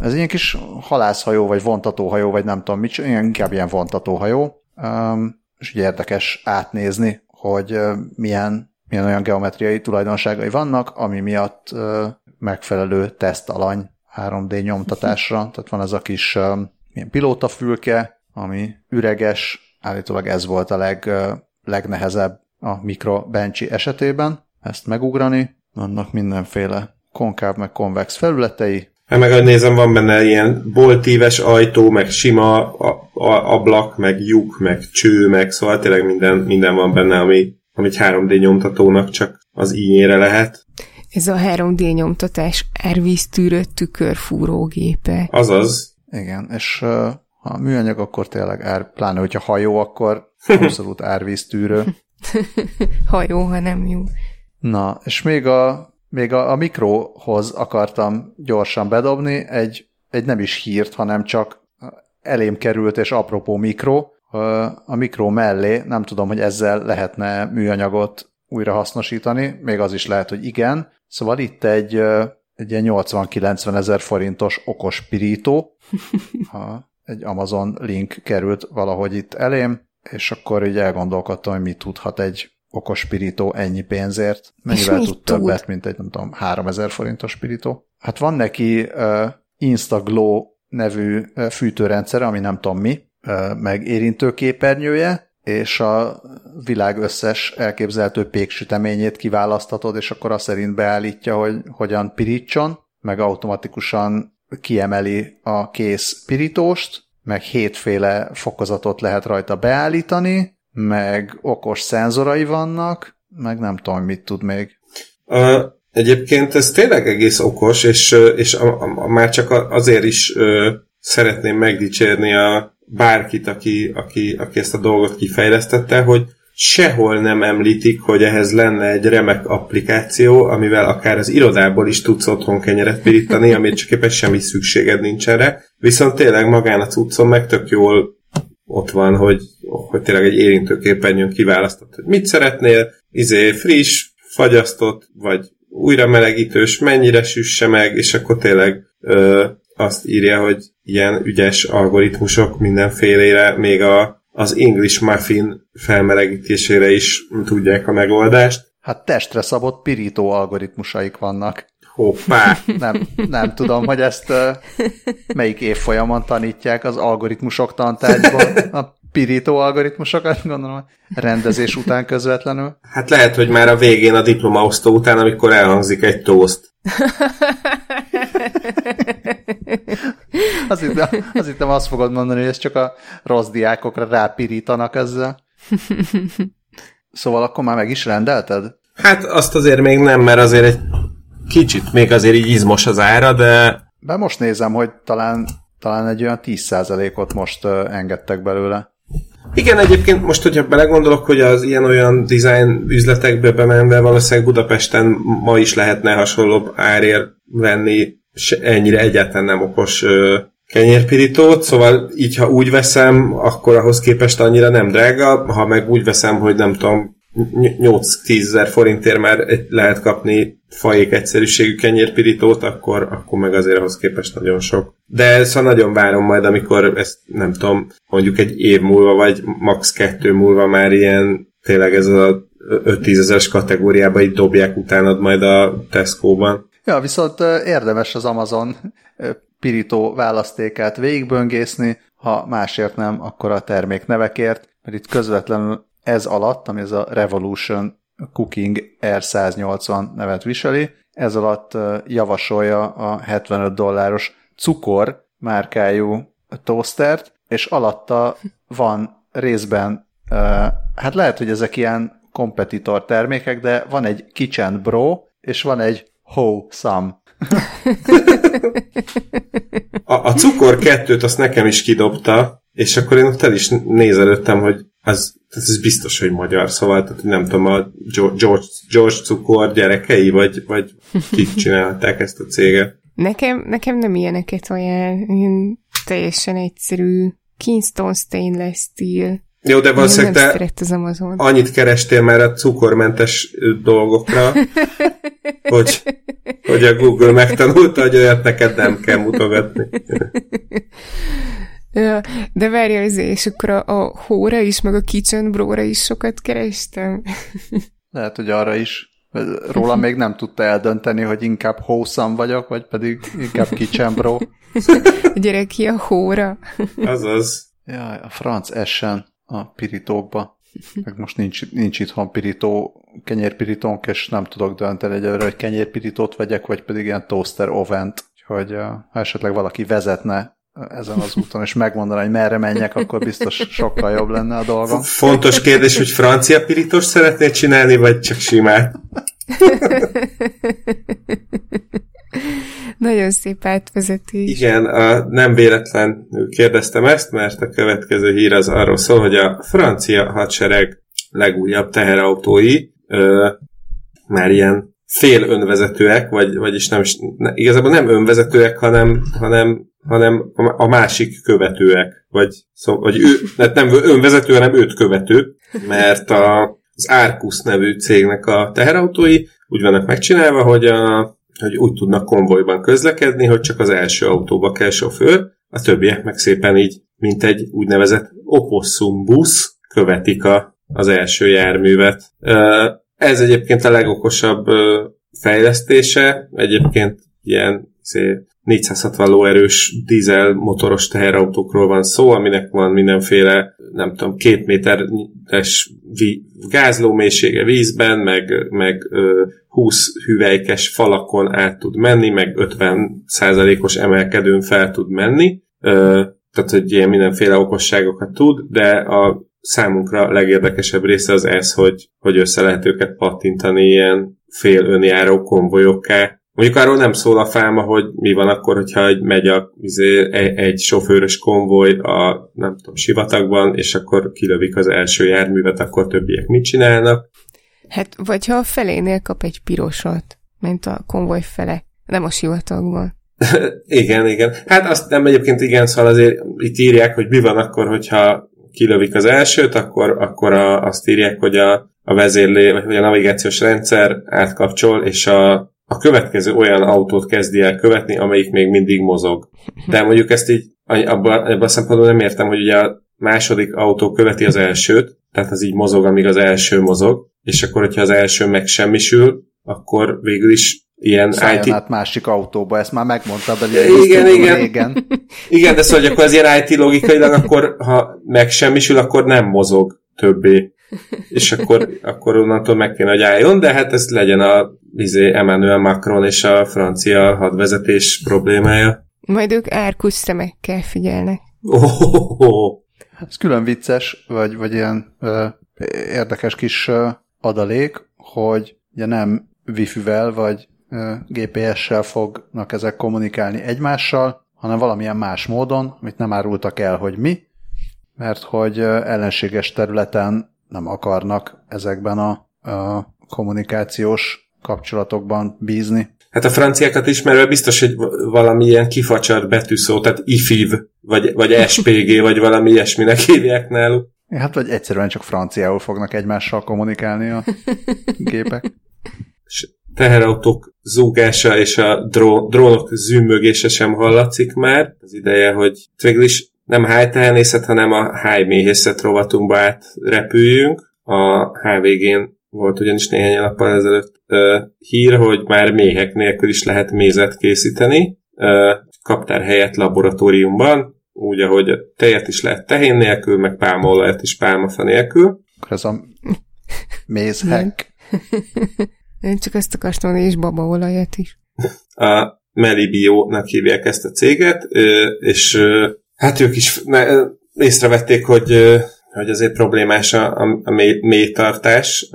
Ez ilyen kis halászhajó, vagy vontatóhajó, vagy nem tudom mit, inkább ilyen vontatóhajó, és ugye érdekes átnézni, hogy milyen, milyen olyan geometriai tulajdonságai vannak, ami miatt megfelelő tesztalany 3D nyomtatásra, tehát van ez a kis um, ilyen pilótafülke, ami üreges, állítólag ez volt a leg, legnehezebb a mikrobencsi esetében, ezt megugrani, vannak mindenféle konkáv meg konvex felületei. Hát meg, nézem, van benne ilyen boltíves ajtó, meg sima a, a, ablak, meg lyuk, meg cső, meg szóval tényleg minden, minden van benne, ami, ami egy 3D nyomtatónak csak az ínyére lehet. Ez a 3D nyomtatás árvíztűrött tükörfúrógépe. Azaz. Igen, és uh, ha műanyag, akkor tényleg ár, pláne, hogyha hajó, akkor abszolút árvíztűrő. hajó, ha nem jó. Na, és még a még a, a mikrohoz akartam gyorsan bedobni egy, egy nem is hírt, hanem csak elém került, és apropó mikro, a mikro mellé, nem tudom, hogy ezzel lehetne műanyagot újra hasznosítani, még az is lehet, hogy igen. Szóval itt egy, egy ilyen 80-90 ezer forintos okos pirító, ha egy Amazon link került valahogy itt elém, és akkor így elgondolkodtam, hogy mit tudhat egy okos pirító ennyi pénzért. Mennyivel tud többet, mint egy, nem tudom, 3000 forintos pirító. Hát van neki uh, Instaglow nevű uh, fűtőrendszer, ami nem tudom mi, uh, meg érintőképernyője, és a világ összes elképzelhető péksüteményét kiválasztatod, és akkor azt szerint beállítja, hogy hogyan pirítson, meg automatikusan kiemeli a kész pirítóst, meg hétféle fokozatot lehet rajta beállítani, meg okos szenzorai vannak, meg nem tudom, mit tud még. Uh, egyébként ez tényleg egész okos, és, és a, a, a, már csak azért is uh, szeretném megdicsérni a bárkit, aki, aki, aki ezt a dolgot kifejlesztette, hogy sehol nem említik, hogy ehhez lenne egy remek applikáció, amivel akár az irodából is tudsz otthon kenyeret pirítani, amit csak éppen semmi szükséged nincs erre. Viszont tényleg magán a cuccon meg tök jól ott van, hogy, hogy tényleg egy érintőképernyőn kiválasztott, hogy mit szeretnél, izé friss, fagyasztott, vagy újra melegítős, mennyire süsse meg, és akkor tényleg ö, azt írja, hogy ilyen ügyes algoritmusok mindenfélére, még a, az English muffin felmelegítésére is tudják a megoldást. Hát testre szabott pirító algoritmusaik vannak. Hoppá! Nem, nem tudom, hogy ezt melyik évfolyamon tanítják az algoritmusok tantárgyban. A pirító algoritmusokat, gondolom, rendezés után közvetlenül. Hát lehet, hogy már a végén a diplomaosztó után, amikor elhangzik egy tószt. azt, hittem, azt hittem azt fogod mondani, hogy ez csak a rossz diákokra rápirítanak ezzel. Szóval akkor már meg is rendelted? Hát azt azért még nem, mert azért egy kicsit még azért így izmos az ára, de... De most nézem, hogy talán, talán egy olyan 10%-ot most engedtek belőle. Igen, egyébként most, hogyha belegondolok, hogy az ilyen-olyan design üzletekbe bemenve valószínűleg Budapesten ma is lehetne hasonló árért venni ennyire egyáltalán nem okos uh, kenyérpirítót, szóval így, ha úgy veszem, akkor ahhoz képest annyira nem drága, ha meg úgy veszem, hogy nem tudom, 8-10 ezer forintért már lehet kapni fajék egyszerűségű kenyérpirítót, akkor, akkor meg azért ahhoz képest nagyon sok. De szóval nagyon várom majd, amikor ezt nem tudom, mondjuk egy év múlva, vagy max. kettő múlva már ilyen tényleg ez a 5-10 ezeres kategóriába így dobják utánad majd a Tesco-ban. Ja, viszont érdemes az Amazon pirító választékát végigböngészni, ha másért nem, akkor a termék nevekért, mert itt közvetlenül ez alatt, ami ez a Revolution Cooking R180 nevet viseli, ez alatt javasolja a 75 dolláros cukor márkájú toastert, és alatta van részben, hát lehet, hogy ezek ilyen kompetitor termékek, de van egy Kitchen Bro, és van egy Ho Sam. a, a cukor kettőt azt nekem is kidobta, és akkor én ott el is nézelődtem, hogy az, ez biztos, hogy magyar, szóval tehát nem tudom, a George, George Cukor gyerekei, vagy, vagy kik csinálták ezt a céget. Nekem, nekem nem ilyeneket olyan, én teljesen egyszerű Kingston Stainless Steel. Jó, de valószínűleg te az Amazon. annyit kerestél már a cukormentes dolgokra, hogy, hogy a Google megtanulta, hogy olyat neked nem kell mutogatni. Ja, de várjál, és akkor a, a hóra is, meg a kitchen bróra is sokat kerestem. Lehet, hogy arra is. Róla még nem tudta eldönteni, hogy inkább hószam vagyok, vagy pedig inkább kitchen bro. Gyere ki a hóra. Azaz. Jaj, a franc essen a pirítókba. Meg most nincs, nincs itthon pirító, kenyérpirítónk, és nem tudok dönteni egyelőre, hogy kenyérpirítót vegyek, vagy pedig ilyen toaster ovent. Úgyhogy ha esetleg valaki vezetne ezen az úton, és megmondaná, hogy merre menjek, akkor biztos sokkal jobb lenne a dolgom. Fontos kérdés, hogy francia pirítós szeretnél csinálni, vagy csak simát? Nagyon szép átvezetés. Igen, a, nem véletlen kérdeztem ezt, mert a következő hír az arról szól, hogy a francia hadsereg legújabb teherautói ö, már ilyen fél önvezetőek, vagy, vagyis nem igazából nem önvezetőek, hanem, hanem, hanem a másik követőek, vagy, szó, vagy ő, nem önvezető, hanem őt követő, mert a, az Arcus nevű cégnek a teherautói úgy vannak megcsinálva, hogy, a, hogy úgy tudnak konvojban közlekedni, hogy csak az első autóba kell sofőr, a többiek meg szépen így, mint egy úgynevezett opossum busz követik a, az első járművet. Ez egyébként a legokosabb fejlesztése, egyébként ilyen 460 lóerős dízel motoros teherautókról van szó, aminek van mindenféle, nem tudom, két méteres gázlómélysége vízben, meg, meg 20 hüvelykes falakon át tud menni, meg 50 százalékos emelkedőn fel tud menni, tehát hogy ilyen mindenféle okosságokat tud, de a számunkra legérdekesebb része az ez, hogy, hogy össze lehet őket pattintani ilyen fél önjáró konvojokká. Mondjuk arról nem szól a fáma, hogy mi van akkor, hogyha egy, megy a, izé, egy, sofőrös konvoj a nem tudom, sivatagban, és akkor kilövik az első járművet, akkor többiek mit csinálnak. Hát, vagy ha a felénél kap egy pirosat, mint a konvoj fele, nem a sivatagban. igen, igen. Hát azt nem egyébként igen, szóval azért itt írják, hogy mi van akkor, hogyha kilövik az elsőt, akkor, akkor a, azt írják, hogy a, a vezérlé, vagy a navigációs rendszer átkapcsol, és a, a következő olyan autót kezdi el követni, amelyik még mindig mozog. De mondjuk ezt így abban, abban a szempontból nem értem, hogy ugye a második autó követi az elsőt, tehát az így mozog, amíg az első mozog, és akkor, hogyha az első megsemmisül, akkor végül is ilyen Szálljon IT... át másik autóba, ezt már megmondta belőle. Igen, igen. Régen. igen, de szóval, hogy akkor az ilyen IT logikailag, akkor ha megsemmisül, akkor nem mozog többé. És akkor, akkor onnantól meg kéne, hogy álljon, de hát ez legyen a izé, Emmanuel Macron és a francia hadvezetés problémája. Majd ők árkus szemekkel figyelnek. Oh, oh, Ez külön vicces, vagy, vagy ilyen ö, érdekes kis ö, adalék, hogy ugye nem wifi-vel, vagy GPS-sel fognak ezek kommunikálni egymással, hanem valamilyen más módon, amit nem árultak el, hogy mi, mert hogy ellenséges területen nem akarnak ezekben a, a kommunikációs kapcsolatokban bízni. Hát a franciákat ismerve biztos, hogy valamilyen kifacsart betűszó, tehát IFIV, vagy, vagy SPG, vagy valami ilyesminek hívják náluk. Hát vagy egyszerűen csak franciául fognak egymással kommunikálni a gépek teherautók zúgása és a dró- drónok zümmögése sem hallatszik már. Az ideje, hogy végül is nem hájtehenészet, hanem a hájméhészet rovatunkba átrepüljünk. A HVG-n volt ugyanis néhány nappal ezelőtt uh, hír, hogy már méhek nélkül is lehet mézet készíteni. Uh, kaptár helyett laboratóriumban, úgy, ahogy tejet is lehet tehén nélkül, meg pálmaolajat is pálmafa nélkül. Akkor ez a mézhek. Én csak ezt akartam mondani, és babaolajat is. A Melibio-nak hívják ezt a céget, és hát ők is észrevették, hogy hogy azért problémás a, a mély, mélytartás,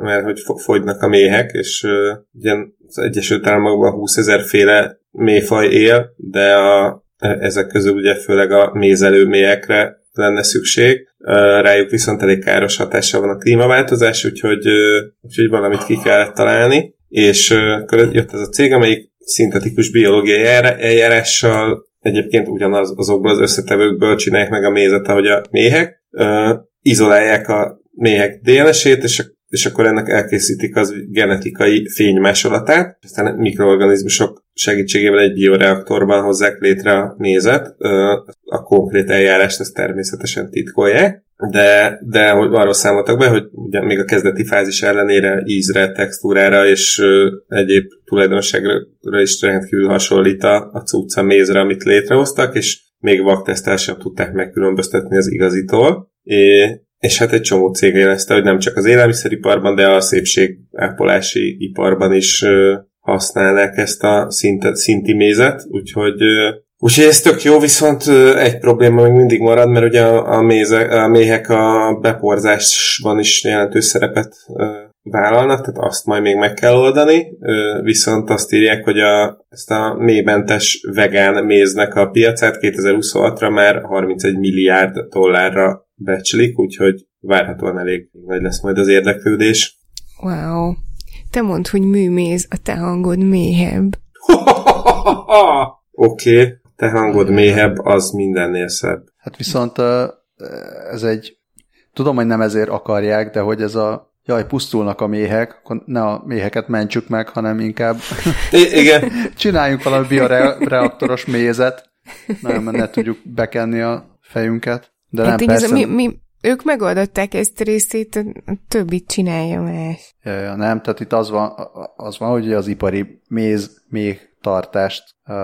mert hogy fogynak a méhek, és ugye az Egyesült Államokban 20 ezer féle mélyfaj él, de a, ezek közül ugye főleg a mézelő mélyekre lenne szükség. Rájuk viszont elég káros hatása van a klímaváltozás, úgyhogy, úgyhogy valamit ki kellett találni. És jött ez a cég, amelyik szintetikus biológiai eljárással egyébként ugyanaz azokból az összetevőkből csinálják meg a mézet, ahogy a méhek, izolálják a méhek DNS-ét, és és akkor ennek elkészítik az genetikai fénymásolatát, aztán mikroorganizmusok segítségével egy bioreaktorban hozzák létre a mézet, a konkrét eljárást ezt természetesen titkolják, de, de arról számoltak be, hogy ugye még a kezdeti fázis ellenére ízre, textúrára és egyéb tulajdonságra is rendkívül hasonlít a, a cucca mézre, amit létrehoztak, és még vaktesztel sem tudták megkülönböztetni az igazitól. És hát egy csomó cég jelezte, hogy nem csak az élelmiszeriparban, de a szépségápolási iparban is használnák ezt a szintet, szinti mézet, úgyhogy Úgyhogy ez tök jó, viszont egy probléma még mindig marad, mert ugye a, méze, a méhek a beporzásban is jelentős szerepet vállalnak, tehát azt majd még meg kell oldani, viszont azt írják, hogy a, ezt a mélymentes vegán méznek a piacát 2026-ra már 31 milliárd dollárra becslik, úgyhogy várhatóan elég nagy lesz majd az érdeklődés. Wow. te mondd, hogy műméz, a te hangod méhebb. Oké, okay. te hangod méhebb, az mindennél szebb. Hát viszont ez egy, tudom, hogy nem ezért akarják, de hogy ez a jaj, pusztulnak a méhek, akkor ne a méheket mentsük meg, hanem inkább I- igen. csináljunk valami bioreaktoros mézet, nem, mert ne tudjuk bekenni a fejünket. De Hát nem, persze, mi, mi, ők megoldották ezt a részét, a többit csinálja más. Ja, ja, nem, tehát itt az van, az van, hogy az ipari méz még tartást uh,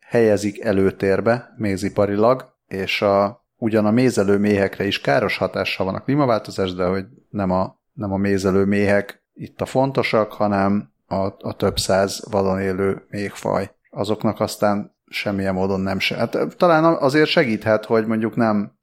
helyezik előtérbe méziparilag, és a, ugyan a mézelő méhekre is káros hatással van a klímaváltozás, de hogy nem a, nem a mézelő méhek itt a fontosak, hanem a, a több száz vadon élő méhfaj. Azoknak aztán semmilyen módon nem se. Hát talán azért segíthet, hogy mondjuk nem,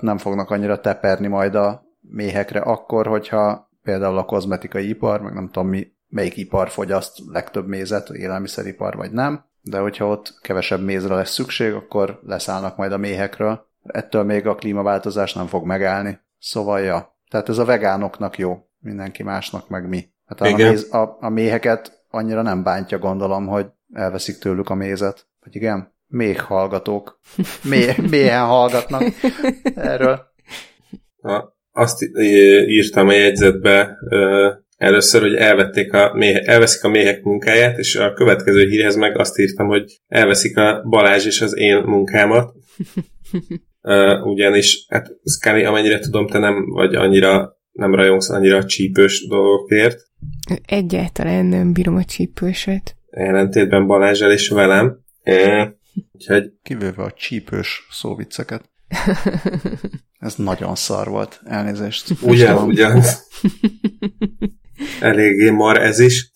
nem fognak annyira teperni majd a méhekre akkor, hogyha például a kozmetikai ipar, meg nem tudom mi, melyik ipar fogyaszt legtöbb mézet, élelmiszeripar vagy nem, de hogyha ott kevesebb mézre lesz szükség, akkor leszállnak majd a méhekről. Ettől még a klímaváltozás nem fog megállni. Szóval ja, tehát ez a vegánoknak jó, mindenki másnak meg mi. Hát a, méz, a, a méheket annyira nem bántja, gondolom, hogy elveszik tőlük a mézet. Vagy igen? Még hallgatók. Mé, mélyen hallgatnak erről. Azt írtam a jegyzetbe először, hogy elvették a méhe, elveszik a méhek munkáját, és a következő hírhez meg azt írtam, hogy elveszik a Balázs és az én munkámat. Ugyanis, hát Scully, amennyire tudom, te nem vagy annyira, nem rajongsz annyira csípős dolgokért. Egyáltalán nem bírom a csípőset. Ellentétben Balázsel és velem. Úgyhogy... Kivéve a csípős szóvicceket. Ez nagyon szar volt, elnézést. Ugyan, ugyan. Eléggé mar ez is.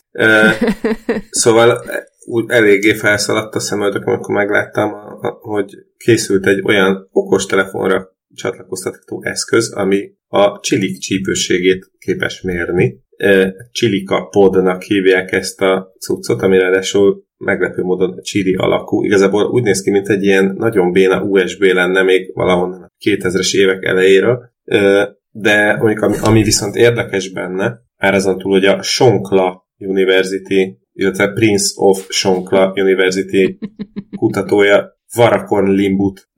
Szóval úgy eléggé felszaladt a szemöldököm, amikor megláttam, hogy készült egy olyan okos telefonra csatlakoztatható eszköz, ami a csilik csípőségét képes mérni. Csilika podnak hívják ezt a cuccot, ami ráadásul meglepő módon csili alakú. Igazából úgy néz ki, mint egy ilyen nagyon béna USB lenne még valahonnan a 2000-es évek elejéről. De mondjuk, ami, ami viszont érdekes benne, már azon túl, hogy a Sonkla University illetve Prince of Sonkla University kutatója Varakon Limbut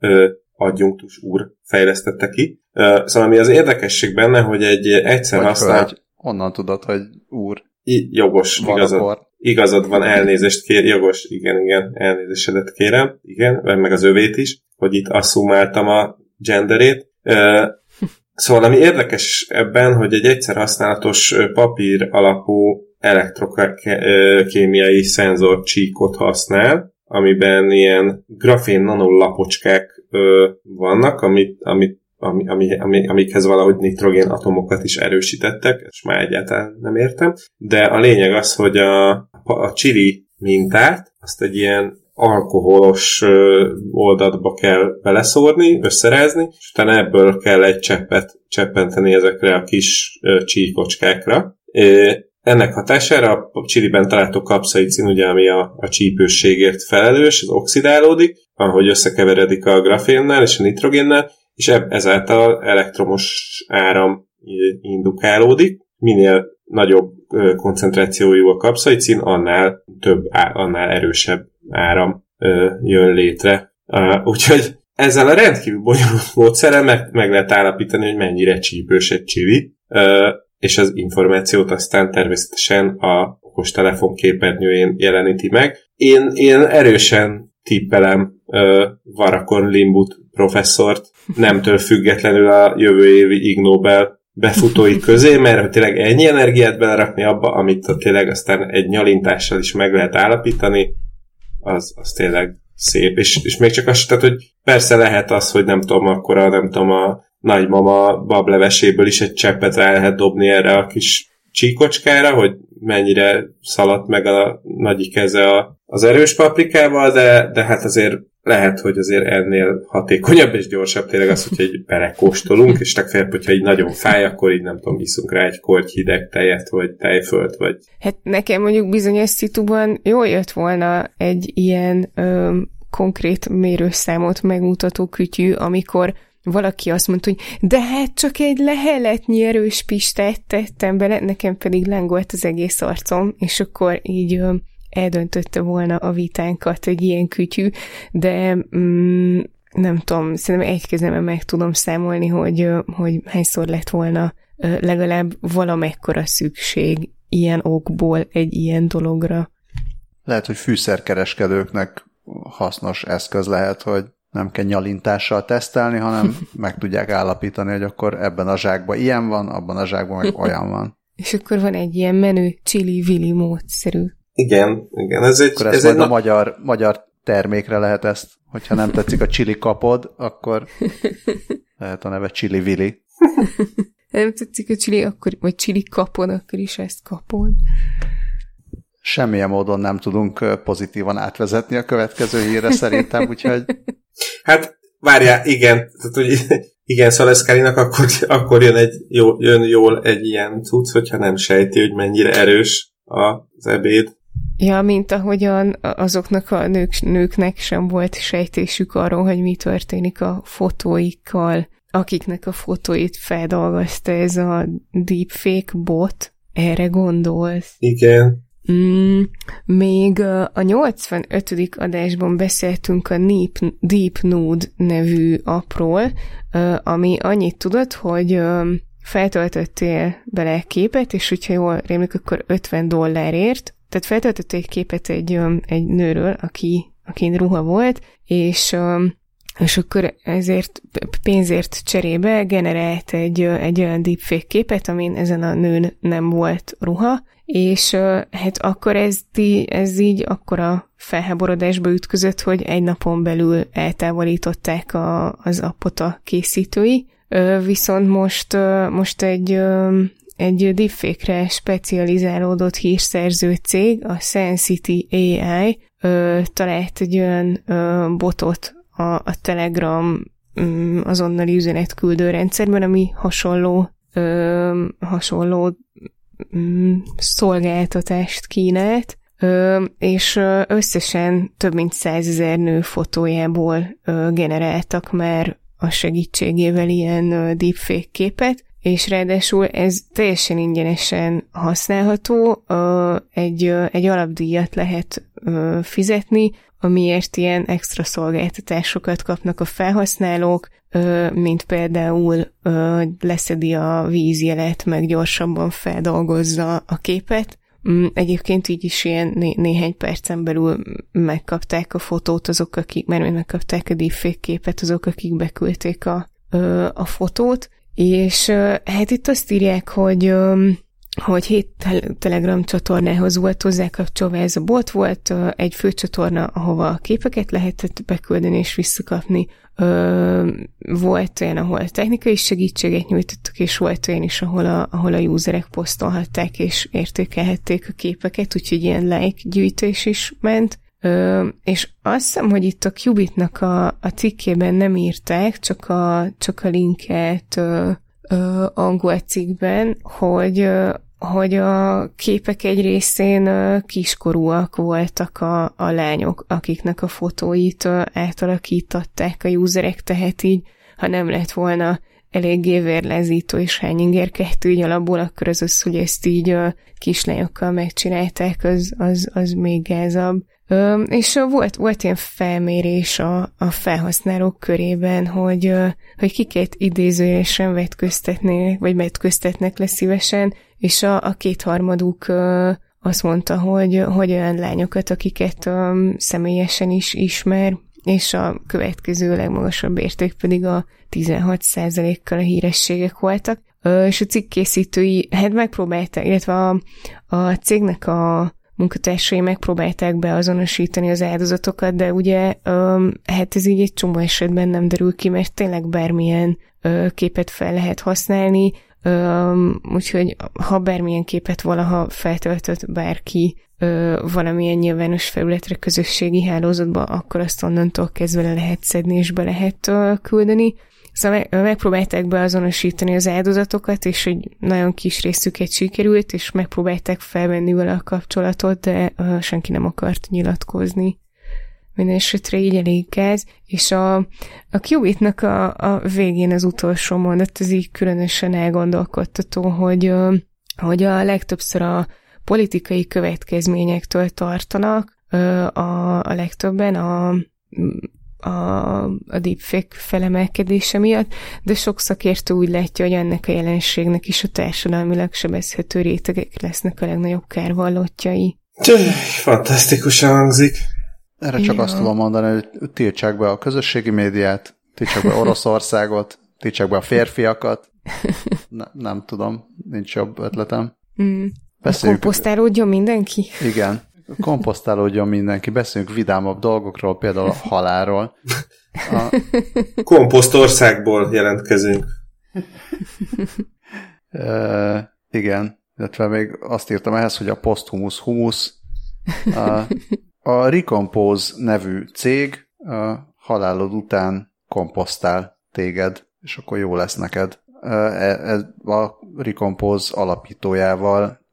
adjunktus úr fejlesztette ki. Szóval ami az érdekesség benne, hogy egy egyszer Vagy használ... hölgy. Onnan tudod, hogy úr. I, jogos, igazad, igazad van, elnézést kér, jogos, igen, igen, elnézésedet kérem, igen, meg az övét is, hogy itt asszumáltam a genderét. Szóval ami érdekes ebben, hogy egy egyszer használatos papír alapú elektrokémiai szenzor csíkot használ, amiben ilyen grafén nanolapocskák vannak, amit, amit, ami, ami, ami, amikhez valahogy nitrogén atomokat is erősítettek, és már egyáltalán nem értem. De a lényeg az, hogy a, a csili mintát, azt egy ilyen alkoholos oldatba kell beleszórni, összerázni, és utána ebből kell egy cseppet cseppenteni ezekre a kis csíkocskákra. Ennek hatására a csiliben található kapszaicin, ugye, ami a, a csípősségért felelős, az oxidálódik, ahogy összekeveredik a grafénnel és a nitrogénnel, és ezáltal elektromos áram indukálódik. Minél nagyobb koncentrációjú a kapszaicin, annál több, annál erősebb áram jön létre. Úgyhogy ezzel a rendkívül bonyolult módszerrel meg, meg lehet állapítani, hogy mennyire csípős egy csili, és az információt aztán természetesen a okostelefon képernyőjén jeleníti meg. Én, én erősen tippelem Varakon Limbut professzort, nemtől függetlenül a jövő évi Ig Nobel befutói közé, mert hogy tényleg ennyi energiát belerakni abba, amit tényleg aztán egy nyalintással is meg lehet állapítani, az, az tényleg szép. És, és még csak az, tehát, hogy persze lehet az, hogy nem tudom, akkor a, nem tudom, a nagymama bableveséből is egy cseppet rá lehet dobni erre a kis csíkocskára, hogy mennyire szaladt meg a nagyi keze a, az erős paprikával, de, de hát azért lehet, hogy azért ennél hatékonyabb és gyorsabb tényleg az, hogyha egy belekóstolunk, és legfeljebb, hogyha így nagyon fáj, akkor így nem tudom, iszunk rá egy korty hideg tejet, vagy tejfölt, vagy... Hát nekem mondjuk bizonyos szituban jól jött volna egy ilyen ö, konkrét mérőszámot megmutató kütyű, amikor valaki azt mondta, hogy de hát csak egy leheletnyi erős pistát tettem bele, nekem pedig lángolt az egész arcom, és akkor így eldöntötte volna a vitánkat egy ilyen kütyű, de mm, nem tudom, szerintem egy kezemben meg tudom számolni, hogy, hogy hányszor lett volna legalább valamekkora szükség ilyen okból egy ilyen dologra. Lehet, hogy fűszerkereskedőknek hasznos eszköz lehet, hogy nem kell nyalintással tesztelni, hanem meg tudják állapítani, hogy akkor ebben a zsákban ilyen van, abban a zsákban meg olyan van. És akkor van egy ilyen menő csili-vili módszerű. Igen, igen. Ez egy, akkor ez egy a na... magyar, magyar termékre lehet ezt, hogyha nem tetszik a csili kapod, akkor lehet a neve csili-vili. nem tetszik a csili, akkor, vagy csili kapod, akkor is ezt kapod. Semmilyen módon nem tudunk pozitívan átvezetni a következő hírre szerintem, úgyhogy... Hát, várjál, igen, tehát, hogy igen, Szaleszkárinak akkor, akkor jön, egy, jó, jön jól egy ilyen cucc, hogyha nem sejti, hogy mennyire erős az ebéd. Ja, mint ahogyan azoknak a nők, nőknek sem volt sejtésük arról, hogy mi történik a fotóikkal, akiknek a fotóit feldolgozta ez a deepfake bot. Erre gondolsz? Igen. Mm, még a 85. adásban beszéltünk a Deep, Deep Nude nevű apról, ami annyit tudott, hogy feltöltöttél bele képet, és hogyha jól rémlik, akkor 50 dollárért, tehát feltöltöttél egy képet egy, egy nőről, aki, aki ruha volt, és és akkor ezért pénzért cserébe generált egy, egy olyan deepfake képet, amin ezen a nőn nem volt ruha, és hát akkor ez, ez így akkora felháborodásba ütközött, hogy egy napon belül eltávolították a, az appot a készítői, viszont most, most egy, egy deepfake-re specializálódott hírszerző cég, a Sensity AI talált egy olyan botot a, a Telegram mm, azonnali üzenetküldő rendszerben, ami hasonló, hasonló mm, szolgáltatást kínált, és összesen több mint százezer nő fotójából generáltak már a segítségével ilyen deepfake képet, és ráadásul ez teljesen ingyenesen használható, egy, egy alapdíjat lehet fizetni, amiért ilyen extra szolgáltatásokat kapnak a felhasználók, mint például leszedi a vízjelet, meg gyorsabban feldolgozza a képet. Mm, egyébként így is ilyen né- néhány percen belül megkapták a fotót azok, akik, mert megkapták a deepfake képet azok, akik beküldték a, a fotót, és hát itt azt írják, hogy hogy hét Telegram csatornához volt hozzákapcsolva ez a bot, volt egy főcsatorna, ahova képeket lehetett beküldeni és visszakapni, volt olyan, ahol technikai segítséget nyújtottak, és volt olyan is, ahol a, ahol a userek posztolhatták és értékelhették a képeket, úgyhogy ilyen like gyűjtés is ment. Ö, és azt hiszem, hogy itt a Qubitnak a, a cikkében nem írták, csak a, csak a linket ö, ö, angol cikkben, hogy ö, hogy a képek egy részén kiskorúak voltak a, a lányok, akiknek a fotóit átalakították a userek, tehát így, ha nem lett volna eléggé vérlezító és hányinger kettő így alapból, akkor az az, hogy ezt így a kislányokkal megcsinálták, az, az, az még gázabb. És volt, volt ilyen felmérés a, a felhasználók körében, hogy, hogy kiket idézőjelesen vetköztetnének, vagy vetköztetnek le szívesen, és a, a kétharmaduk azt mondta, hogy, hogy olyan lányokat, akiket személyesen is ismer, és a következő legmagasabb érték pedig a 16%-kal a hírességek voltak. És a cikk készítői hát megpróbálták, illetve a, a cégnek a munkatársai megpróbálták beazonosítani az áldozatokat, de ugye hát ez így egy csomó esetben nem derül ki, mert tényleg bármilyen képet fel lehet használni, úgyhogy ha bármilyen képet valaha feltöltött bárki valamilyen nyilvános felületre, közösségi hálózatba, akkor azt onnantól kezdve le lehet szedni és be lehet küldeni. Szóval megpróbálták beazonosítani az áldozatokat, és egy nagyon kis részüket sikerült, és megpróbálták felvenni vele a kapcsolatot, de senki nem akart nyilatkozni. minden esetre így elég gáz, és a, a Qubitnak a, a végén az utolsó mondat, az így különösen elgondolkodtató, hogy, hogy a legtöbbször a politikai következményektől tartanak, a, a legtöbben a, a, a deepfake felemelkedése miatt, de sok szakértő úgy látja, hogy ennek a jelenségnek is a társadalmilag sebezhető rétegek lesznek a legnagyobb kárvallottjai. Fantasztikusan hangzik. Erre csak ja. azt tudom mondani, hogy tiltsák be a közösségi médiát, tiltsák be Oroszországot, tiltsák be a férfiakat. Ne, nem tudom, nincs jobb ötletem. Mm. Beszéljük... Komposztálódjon mindenki? Igen, komposztálódjon mindenki, beszéljünk vidámabb dolgokról, például a halálról. A... Komposztországból jelentkezünk. e, igen, illetve még azt írtam ehhez, hogy a posthumus humus. A, a Recompose nevű cég a halálod után komposztál téged, és akkor jó lesz neked. E, a Recompose alapítójával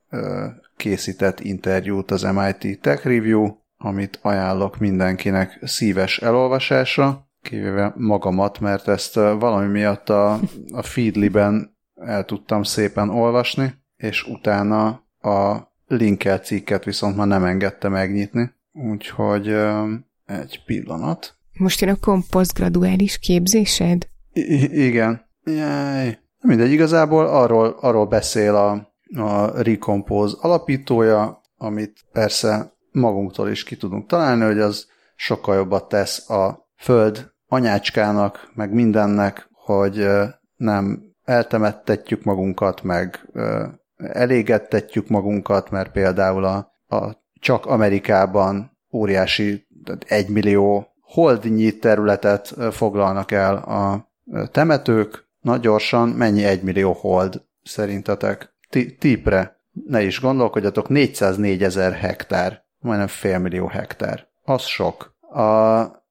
készített interjút az MIT Tech Review, amit ajánlok mindenkinek szíves elolvasásra, kivéve magamat, mert ezt valami miatt a, a Feedly-ben el tudtam szépen olvasni, és utána a linkel cikket viszont már nem engedte megnyitni. Úgyhogy egy pillanat. Most jön a komposztgraduális képzésed? I- igen. Jaj. Mindegy, igazából arról, arról beszél a, a Recompose alapítója, amit persze magunktól is ki tudunk találni, hogy az sokkal jobbat tesz a föld anyácskának, meg mindennek, hogy nem eltemettetjük magunkat, meg elégettetjük magunkat, mert például a, a csak Amerikában óriási, egy millió holdnyi területet foglalnak el a temetők. Nagy gyorsan, mennyi egy millió hold szerintetek? Típre ne is gondolkodjatok, 404 ezer hektár, majdnem félmillió hektár. Az sok. A,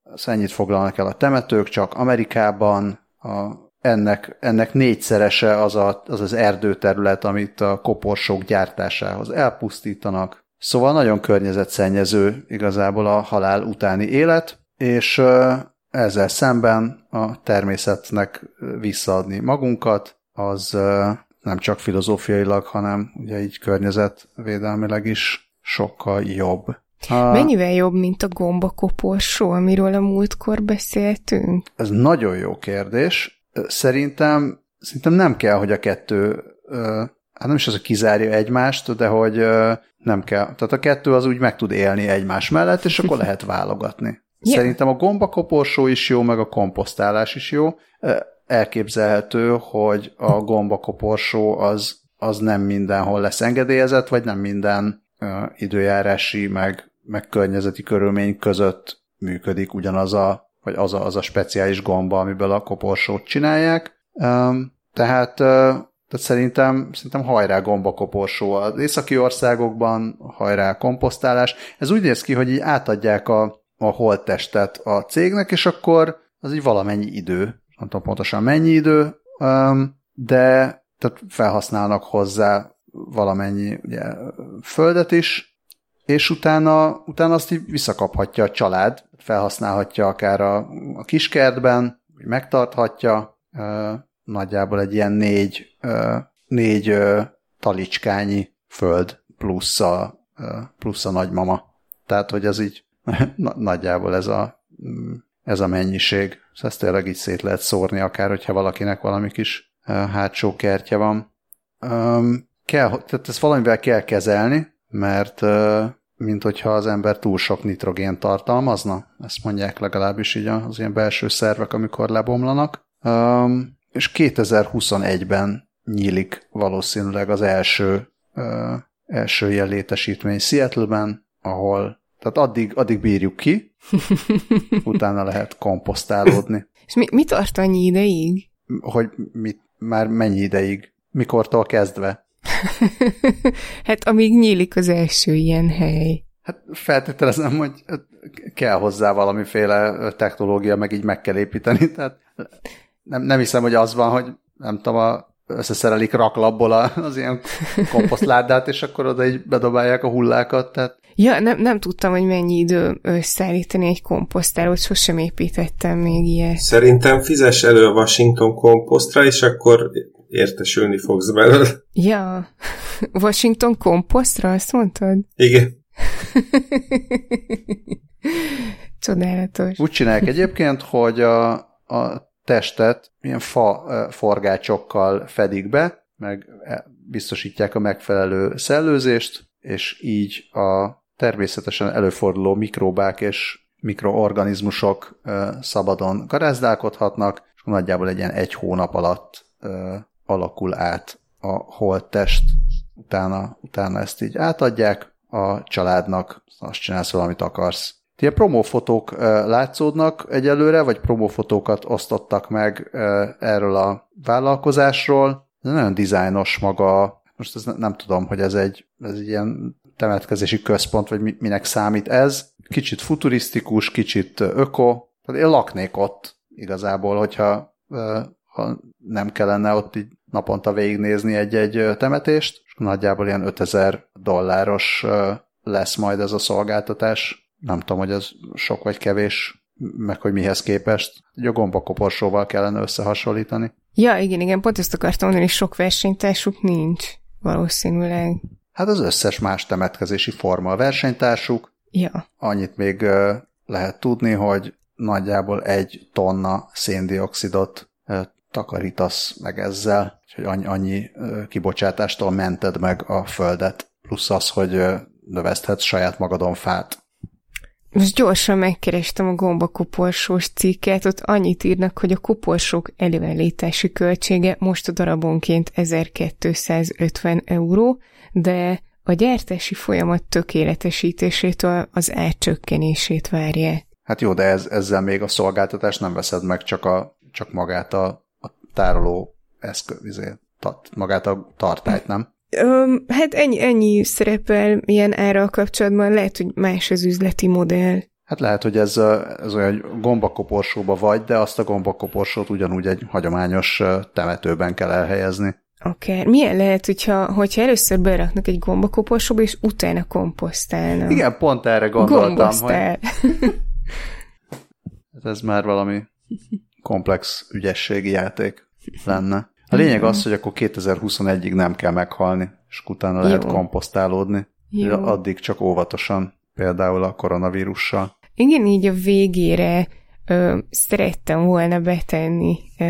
az ennyit foglalnak el a temetők, csak Amerikában a, ennek, ennek négyszerese az, a, az az erdőterület, amit a koporsók gyártásához elpusztítanak. Szóval nagyon környezetszennyező igazából a halál utáni élet, és ezzel szemben a természetnek visszaadni magunkat, az nem csak filozófiailag, hanem ugye így környezetvédelmileg is sokkal jobb. Ha, Mennyivel jobb, mint a gombakoporsó, amiről a múltkor beszéltünk? Ez nagyon jó kérdés. Szerintem, szerintem nem kell, hogy a kettő, hát nem is az, hogy kizárja egymást, de hogy nem kell. Tehát a kettő az úgy meg tud élni egymás mellett, és akkor lehet válogatni. Yeah. Szerintem a gombakoporsó is jó, meg a komposztálás is jó elképzelhető, hogy a gombakoporsó az, az nem mindenhol lesz engedélyezett, vagy nem minden uh, időjárási, meg, meg környezeti körülmény között működik ugyanaz a, vagy az a, az a speciális gomba, amiből a koporsót csinálják. Tehát, tehát szerintem, szerintem hajrá gombakoporsó az északi országokban, hajrá komposztálás. Ez úgy néz ki, hogy így átadják a, a holttestet a cégnek, és akkor az így valamennyi idő nem tudom pontosan mennyi idő, de tehát felhasználnak hozzá valamennyi ugye, földet is, és utána, utána azt így visszakaphatja a család, felhasználhatja akár a, a kiskertben, megtarthatja, nagyjából egy ilyen négy, négy talicskányi föld plusz a, plusz a nagymama. Tehát, hogy ez így nagyjából ez a, ez a mennyiség. Szóval ezt tényleg így szét lehet szórni, akár hogyha valakinek valami kis hátsó kertje van. Um, kell, tehát ezt valamivel kell kezelni, mert mint hogyha az ember túl sok nitrogén tartalmazna, ezt mondják legalábbis így az ilyen belső szervek, amikor lebomlanak. Um, és 2021-ben nyílik valószínűleg az első, uh, első ilyen létesítmény Seattle-ben, ahol tehát addig, addig bírjuk ki, utána lehet komposztálódni. És mi, mi tart annyi ideig? Hogy mit, már mennyi ideig? Mikortól kezdve? hát amíg nyílik az első ilyen hely. Hát feltételezem, hogy kell hozzá valamiféle technológia, meg így meg kell építeni. Tehát nem, nem hiszem, hogy az van, hogy nem tudom, a, összeszerelik raklapból az ilyen komposztládát, és akkor oda így bedobálják a hullákat. Tehát Ja, nem, nem tudtam, hogy mennyi idő összeállítani egy komposztálót, sosem építettem még ilyet. Szerintem fizes elő a Washington komposztra, és akkor értesülni fogsz belőle. Ja, Washington komposztra, azt mondtad? Igen. Csodálatos. Úgy csinálják egyébként, hogy a, a testet ilyen fa forgácsokkal fedik be, meg e, biztosítják a megfelelő szellőzést, és így a természetesen előforduló mikróbák és mikroorganizmusok szabadon garázdálkodhatnak, és nagyjából egy ilyen egy hónap alatt alakul át a holttest. Utána, utána ezt így átadják a családnak, azt csinálsz valamit akarsz. Ilyen promófotók látszódnak egyelőre, vagy promófotókat osztottak meg erről a vállalkozásról. Nagyon dizájnos maga, most ez nem tudom, hogy ez egy, ez egy ilyen temetkezési központ, vagy minek számít ez. Kicsit futurisztikus, kicsit öko. Tehát én laknék ott igazából, hogyha ha nem kellene ott így naponta végignézni egy-egy temetést, és nagyjából ilyen 5000 dolláros lesz majd ez a szolgáltatás. Nem tudom, hogy ez sok vagy kevés, meg hogy mihez képest. Egy a gombakoporsóval kellene összehasonlítani. Ja, igen, igen, pont ezt akartam mondani, sok versenytársuk nincs valószínűleg. Hát az összes más temetkezési forma a versenytársuk. Ja. Annyit még lehet tudni, hogy nagyjából egy tonna széndiokszidot takarítasz meg ezzel, hogy annyi, annyi kibocsátástól mented meg a földet, plusz az, hogy növeszthetsz saját magadon fát. Most gyorsan megkerestem a gombakoporsós cikket, ott annyit írnak, hogy a koporsók előállítási költsége most a darabonként 1250 euró, de a gyártási folyamat tökéletesítésétől az árcsökkenését várja. Hát jó, de ez, ezzel még a szolgáltatást nem veszed meg, csak, a, csak magát a, a tároló eszköz, izé, magát a tartályt, nem? Um, hát ennyi, ennyi szerepel ilyen ára kapcsolatban, lehet, hogy más az üzleti modell. Hát lehet, hogy ez, ez olyan gombakoporsóba vagy, de azt a gombakoporsót ugyanúgy egy hagyományos temetőben kell elhelyezni. Akár. Milyen lehet, hogyha, hogyha először beraknak egy gombakoporsóba, és utána komposztálnak? Igen, pont erre gondoltam. Gombosztál. Hogy... Hát ez már valami komplex ügyességi játék lenne. A lényeg az, hogy akkor 2021-ig nem kell meghalni, és utána lehet Jó. komposztálódni. Jó. Addig csak óvatosan, például a koronavírussal. Igen, így a végére ö, szerettem volna betenni ö,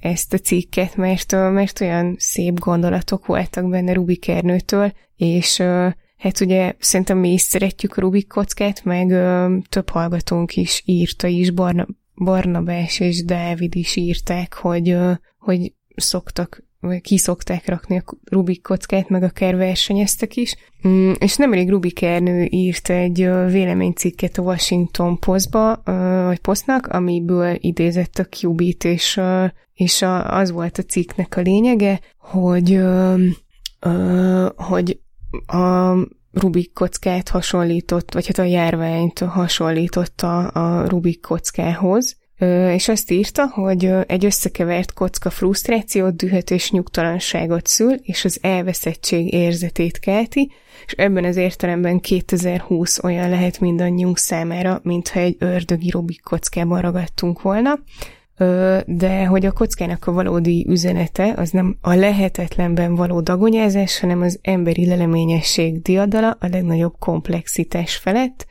ezt a cikket, mert, ö, mert olyan szép gondolatok voltak benne Rubik Ernőtől, és ö, hát ugye szerintem mi is szeretjük a Rubik kockát, meg ö, több hallgatónk is írta is, Barna, Barnabás és Dávid is írták, hogy, ö, hogy szoktak vagy ki szokták rakni a Rubik kockát, meg akár versenyeztek is. Mm, és nemrég Rubik Ernő írt egy véleménycikket a Washington Postba, vagy Postnak, amiből idézett a Qubit, és, és az volt a cikknek a lényege, hogy, hogy a Rubik kockát hasonlított, vagy hát a járványt hasonlította a Rubik kockához, és azt írta, hogy egy összekevert kocka frusztrációt, dühöt és nyugtalanságot szül, és az elveszettség érzetét kelti, és ebben az értelemben 2020 olyan lehet mindannyiunk számára, mintha egy ördögi Rubik kockában ragadtunk volna, de hogy a kockának a valódi üzenete az nem a lehetetlenben való dagonyázás, hanem az emberi leleményesség diadala a legnagyobb komplexitás felett,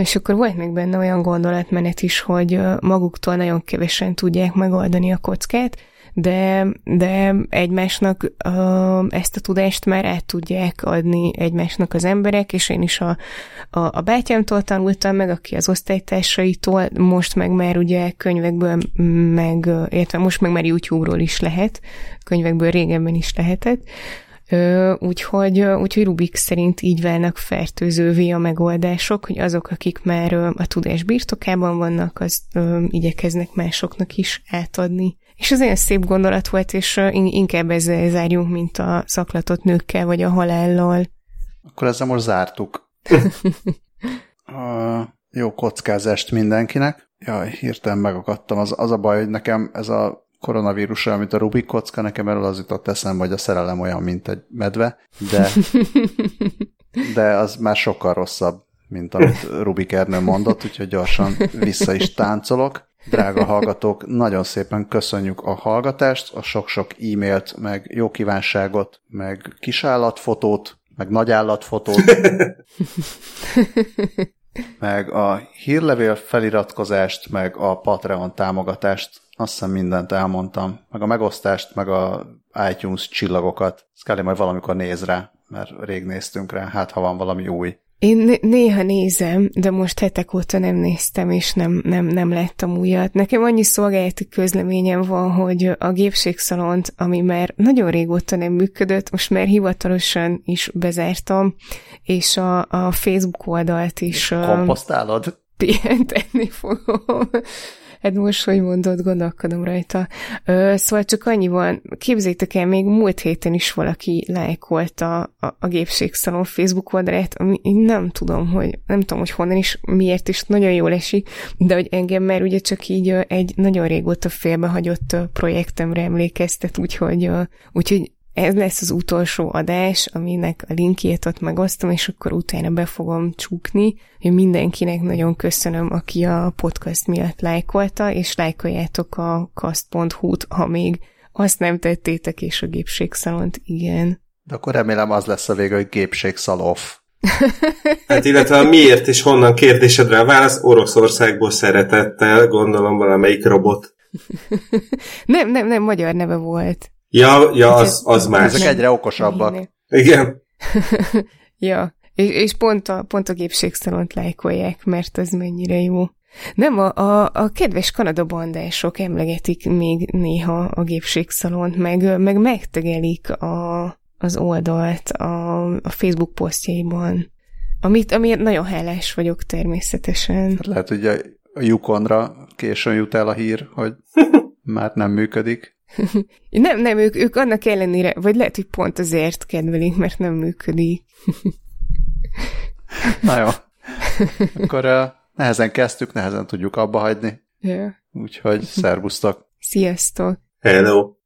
és akkor volt még benne olyan gondolatmenet is, hogy maguktól nagyon kevesen tudják megoldani a kockát, de, de egymásnak uh, ezt a tudást már át tudják adni egymásnak az emberek, és én is a, a, a bátyámtól tanultam meg, aki az osztálytársaitól, most meg már ugye könyvekből, meg, értve most meg már YouTube-ról is lehet, könyvekből régebben is lehetett, Úgyhogy, úgyhogy Rubik szerint így válnak fertőzővé a megoldások, hogy azok, akik már a tudás birtokában vannak, az igyekeznek másoknak is átadni. És ez olyan szép gondolat volt, és inkább ezzel zárjunk, mint a szaklatott nőkkel, vagy a halállal. Akkor ezzel most zártuk. a jó kockázást mindenkinek. Jaj, hirtelen megakadtam. Az, az a baj, hogy nekem ez a koronavírusra, amit a Rubik kocka, nekem erről az jutott eszembe, hogy a szerelem olyan, mint egy medve, de de az már sokkal rosszabb, mint amit Rubik Ernő mondott, úgyhogy gyorsan vissza is táncolok. Drága hallgatók, nagyon szépen köszönjük a hallgatást, a sok-sok e-mailt, meg jó kívánságot, meg kisállatfotót, meg nagyállatfotót, meg a hírlevél feliratkozást, meg a Patreon támogatást. Azt hiszem mindent elmondtam, meg a megosztást, meg a iTunes csillagokat. Scully majd valamikor néz rá, mert rég néztünk rá, hát ha van valami új. Én néha nézem, de most hetek óta nem néztem, és nem, nem, nem láttam újat. Nekem annyi szolgálati közleményem van, hogy a gépségszalont, ami már nagyon régóta nem működött, most már hivatalosan is bezártam, és a, a Facebook oldalt is... Komposztálod? Pihentetni fogom. Hát most, hogy mondod, gondolkodom rajta. Ö, szóval csak annyi van, képzétek el, még múlt héten is valaki lájkolta a, a gépségszalon Facebook oldalát, ami nem tudom, hogy nem tudom, hogy honnan is, miért is nagyon jól esik, de hogy engem már ugye csak így egy nagyon régóta félbehagyott projektemre emlékeztet, úgyhogy, úgyhogy ez lesz az utolsó adás, aminek a linkjét ott megosztom, és akkor utána be fogom csukni. Hogy mindenkinek nagyon köszönöm, aki a podcast miatt lájkolta, és lájkoljátok a kast.hu-t, ha még azt nem tettétek, és a gépségszalont igen. De akkor remélem az lesz a vége, hogy gépségszaloff. Hát illetve a miért és honnan kérdésedre a válasz Oroszországból szeretettel, gondolom valamelyik robot. nem, nem, nem, magyar neve volt. Ja, ja az, az más. Ezek egyre okosabbak. Igen. ja, és, és pont, a, pont a gépségszalont lájkolják, mert az mennyire jó. Nem, a, a, a kedves Kanada bandások emlegetik még néha a gépségszalont, meg, meg megtegelik a, az oldalt a, a Facebook posztjaiban, amit, amiért nagyon hálás vagyok természetesen. Hát lehet, hogy a, a Yukonra későn jut el a hír, hogy már nem működik. nem, nem, ők, ők annak ellenére, vagy lehet, hogy pont azért kedvelik, mert nem működik. Na jó. Akkor uh, nehezen kezdtük, nehezen tudjuk abba hagyni. Yeah. Úgyhogy szervusztok. Sziasztok. Hello.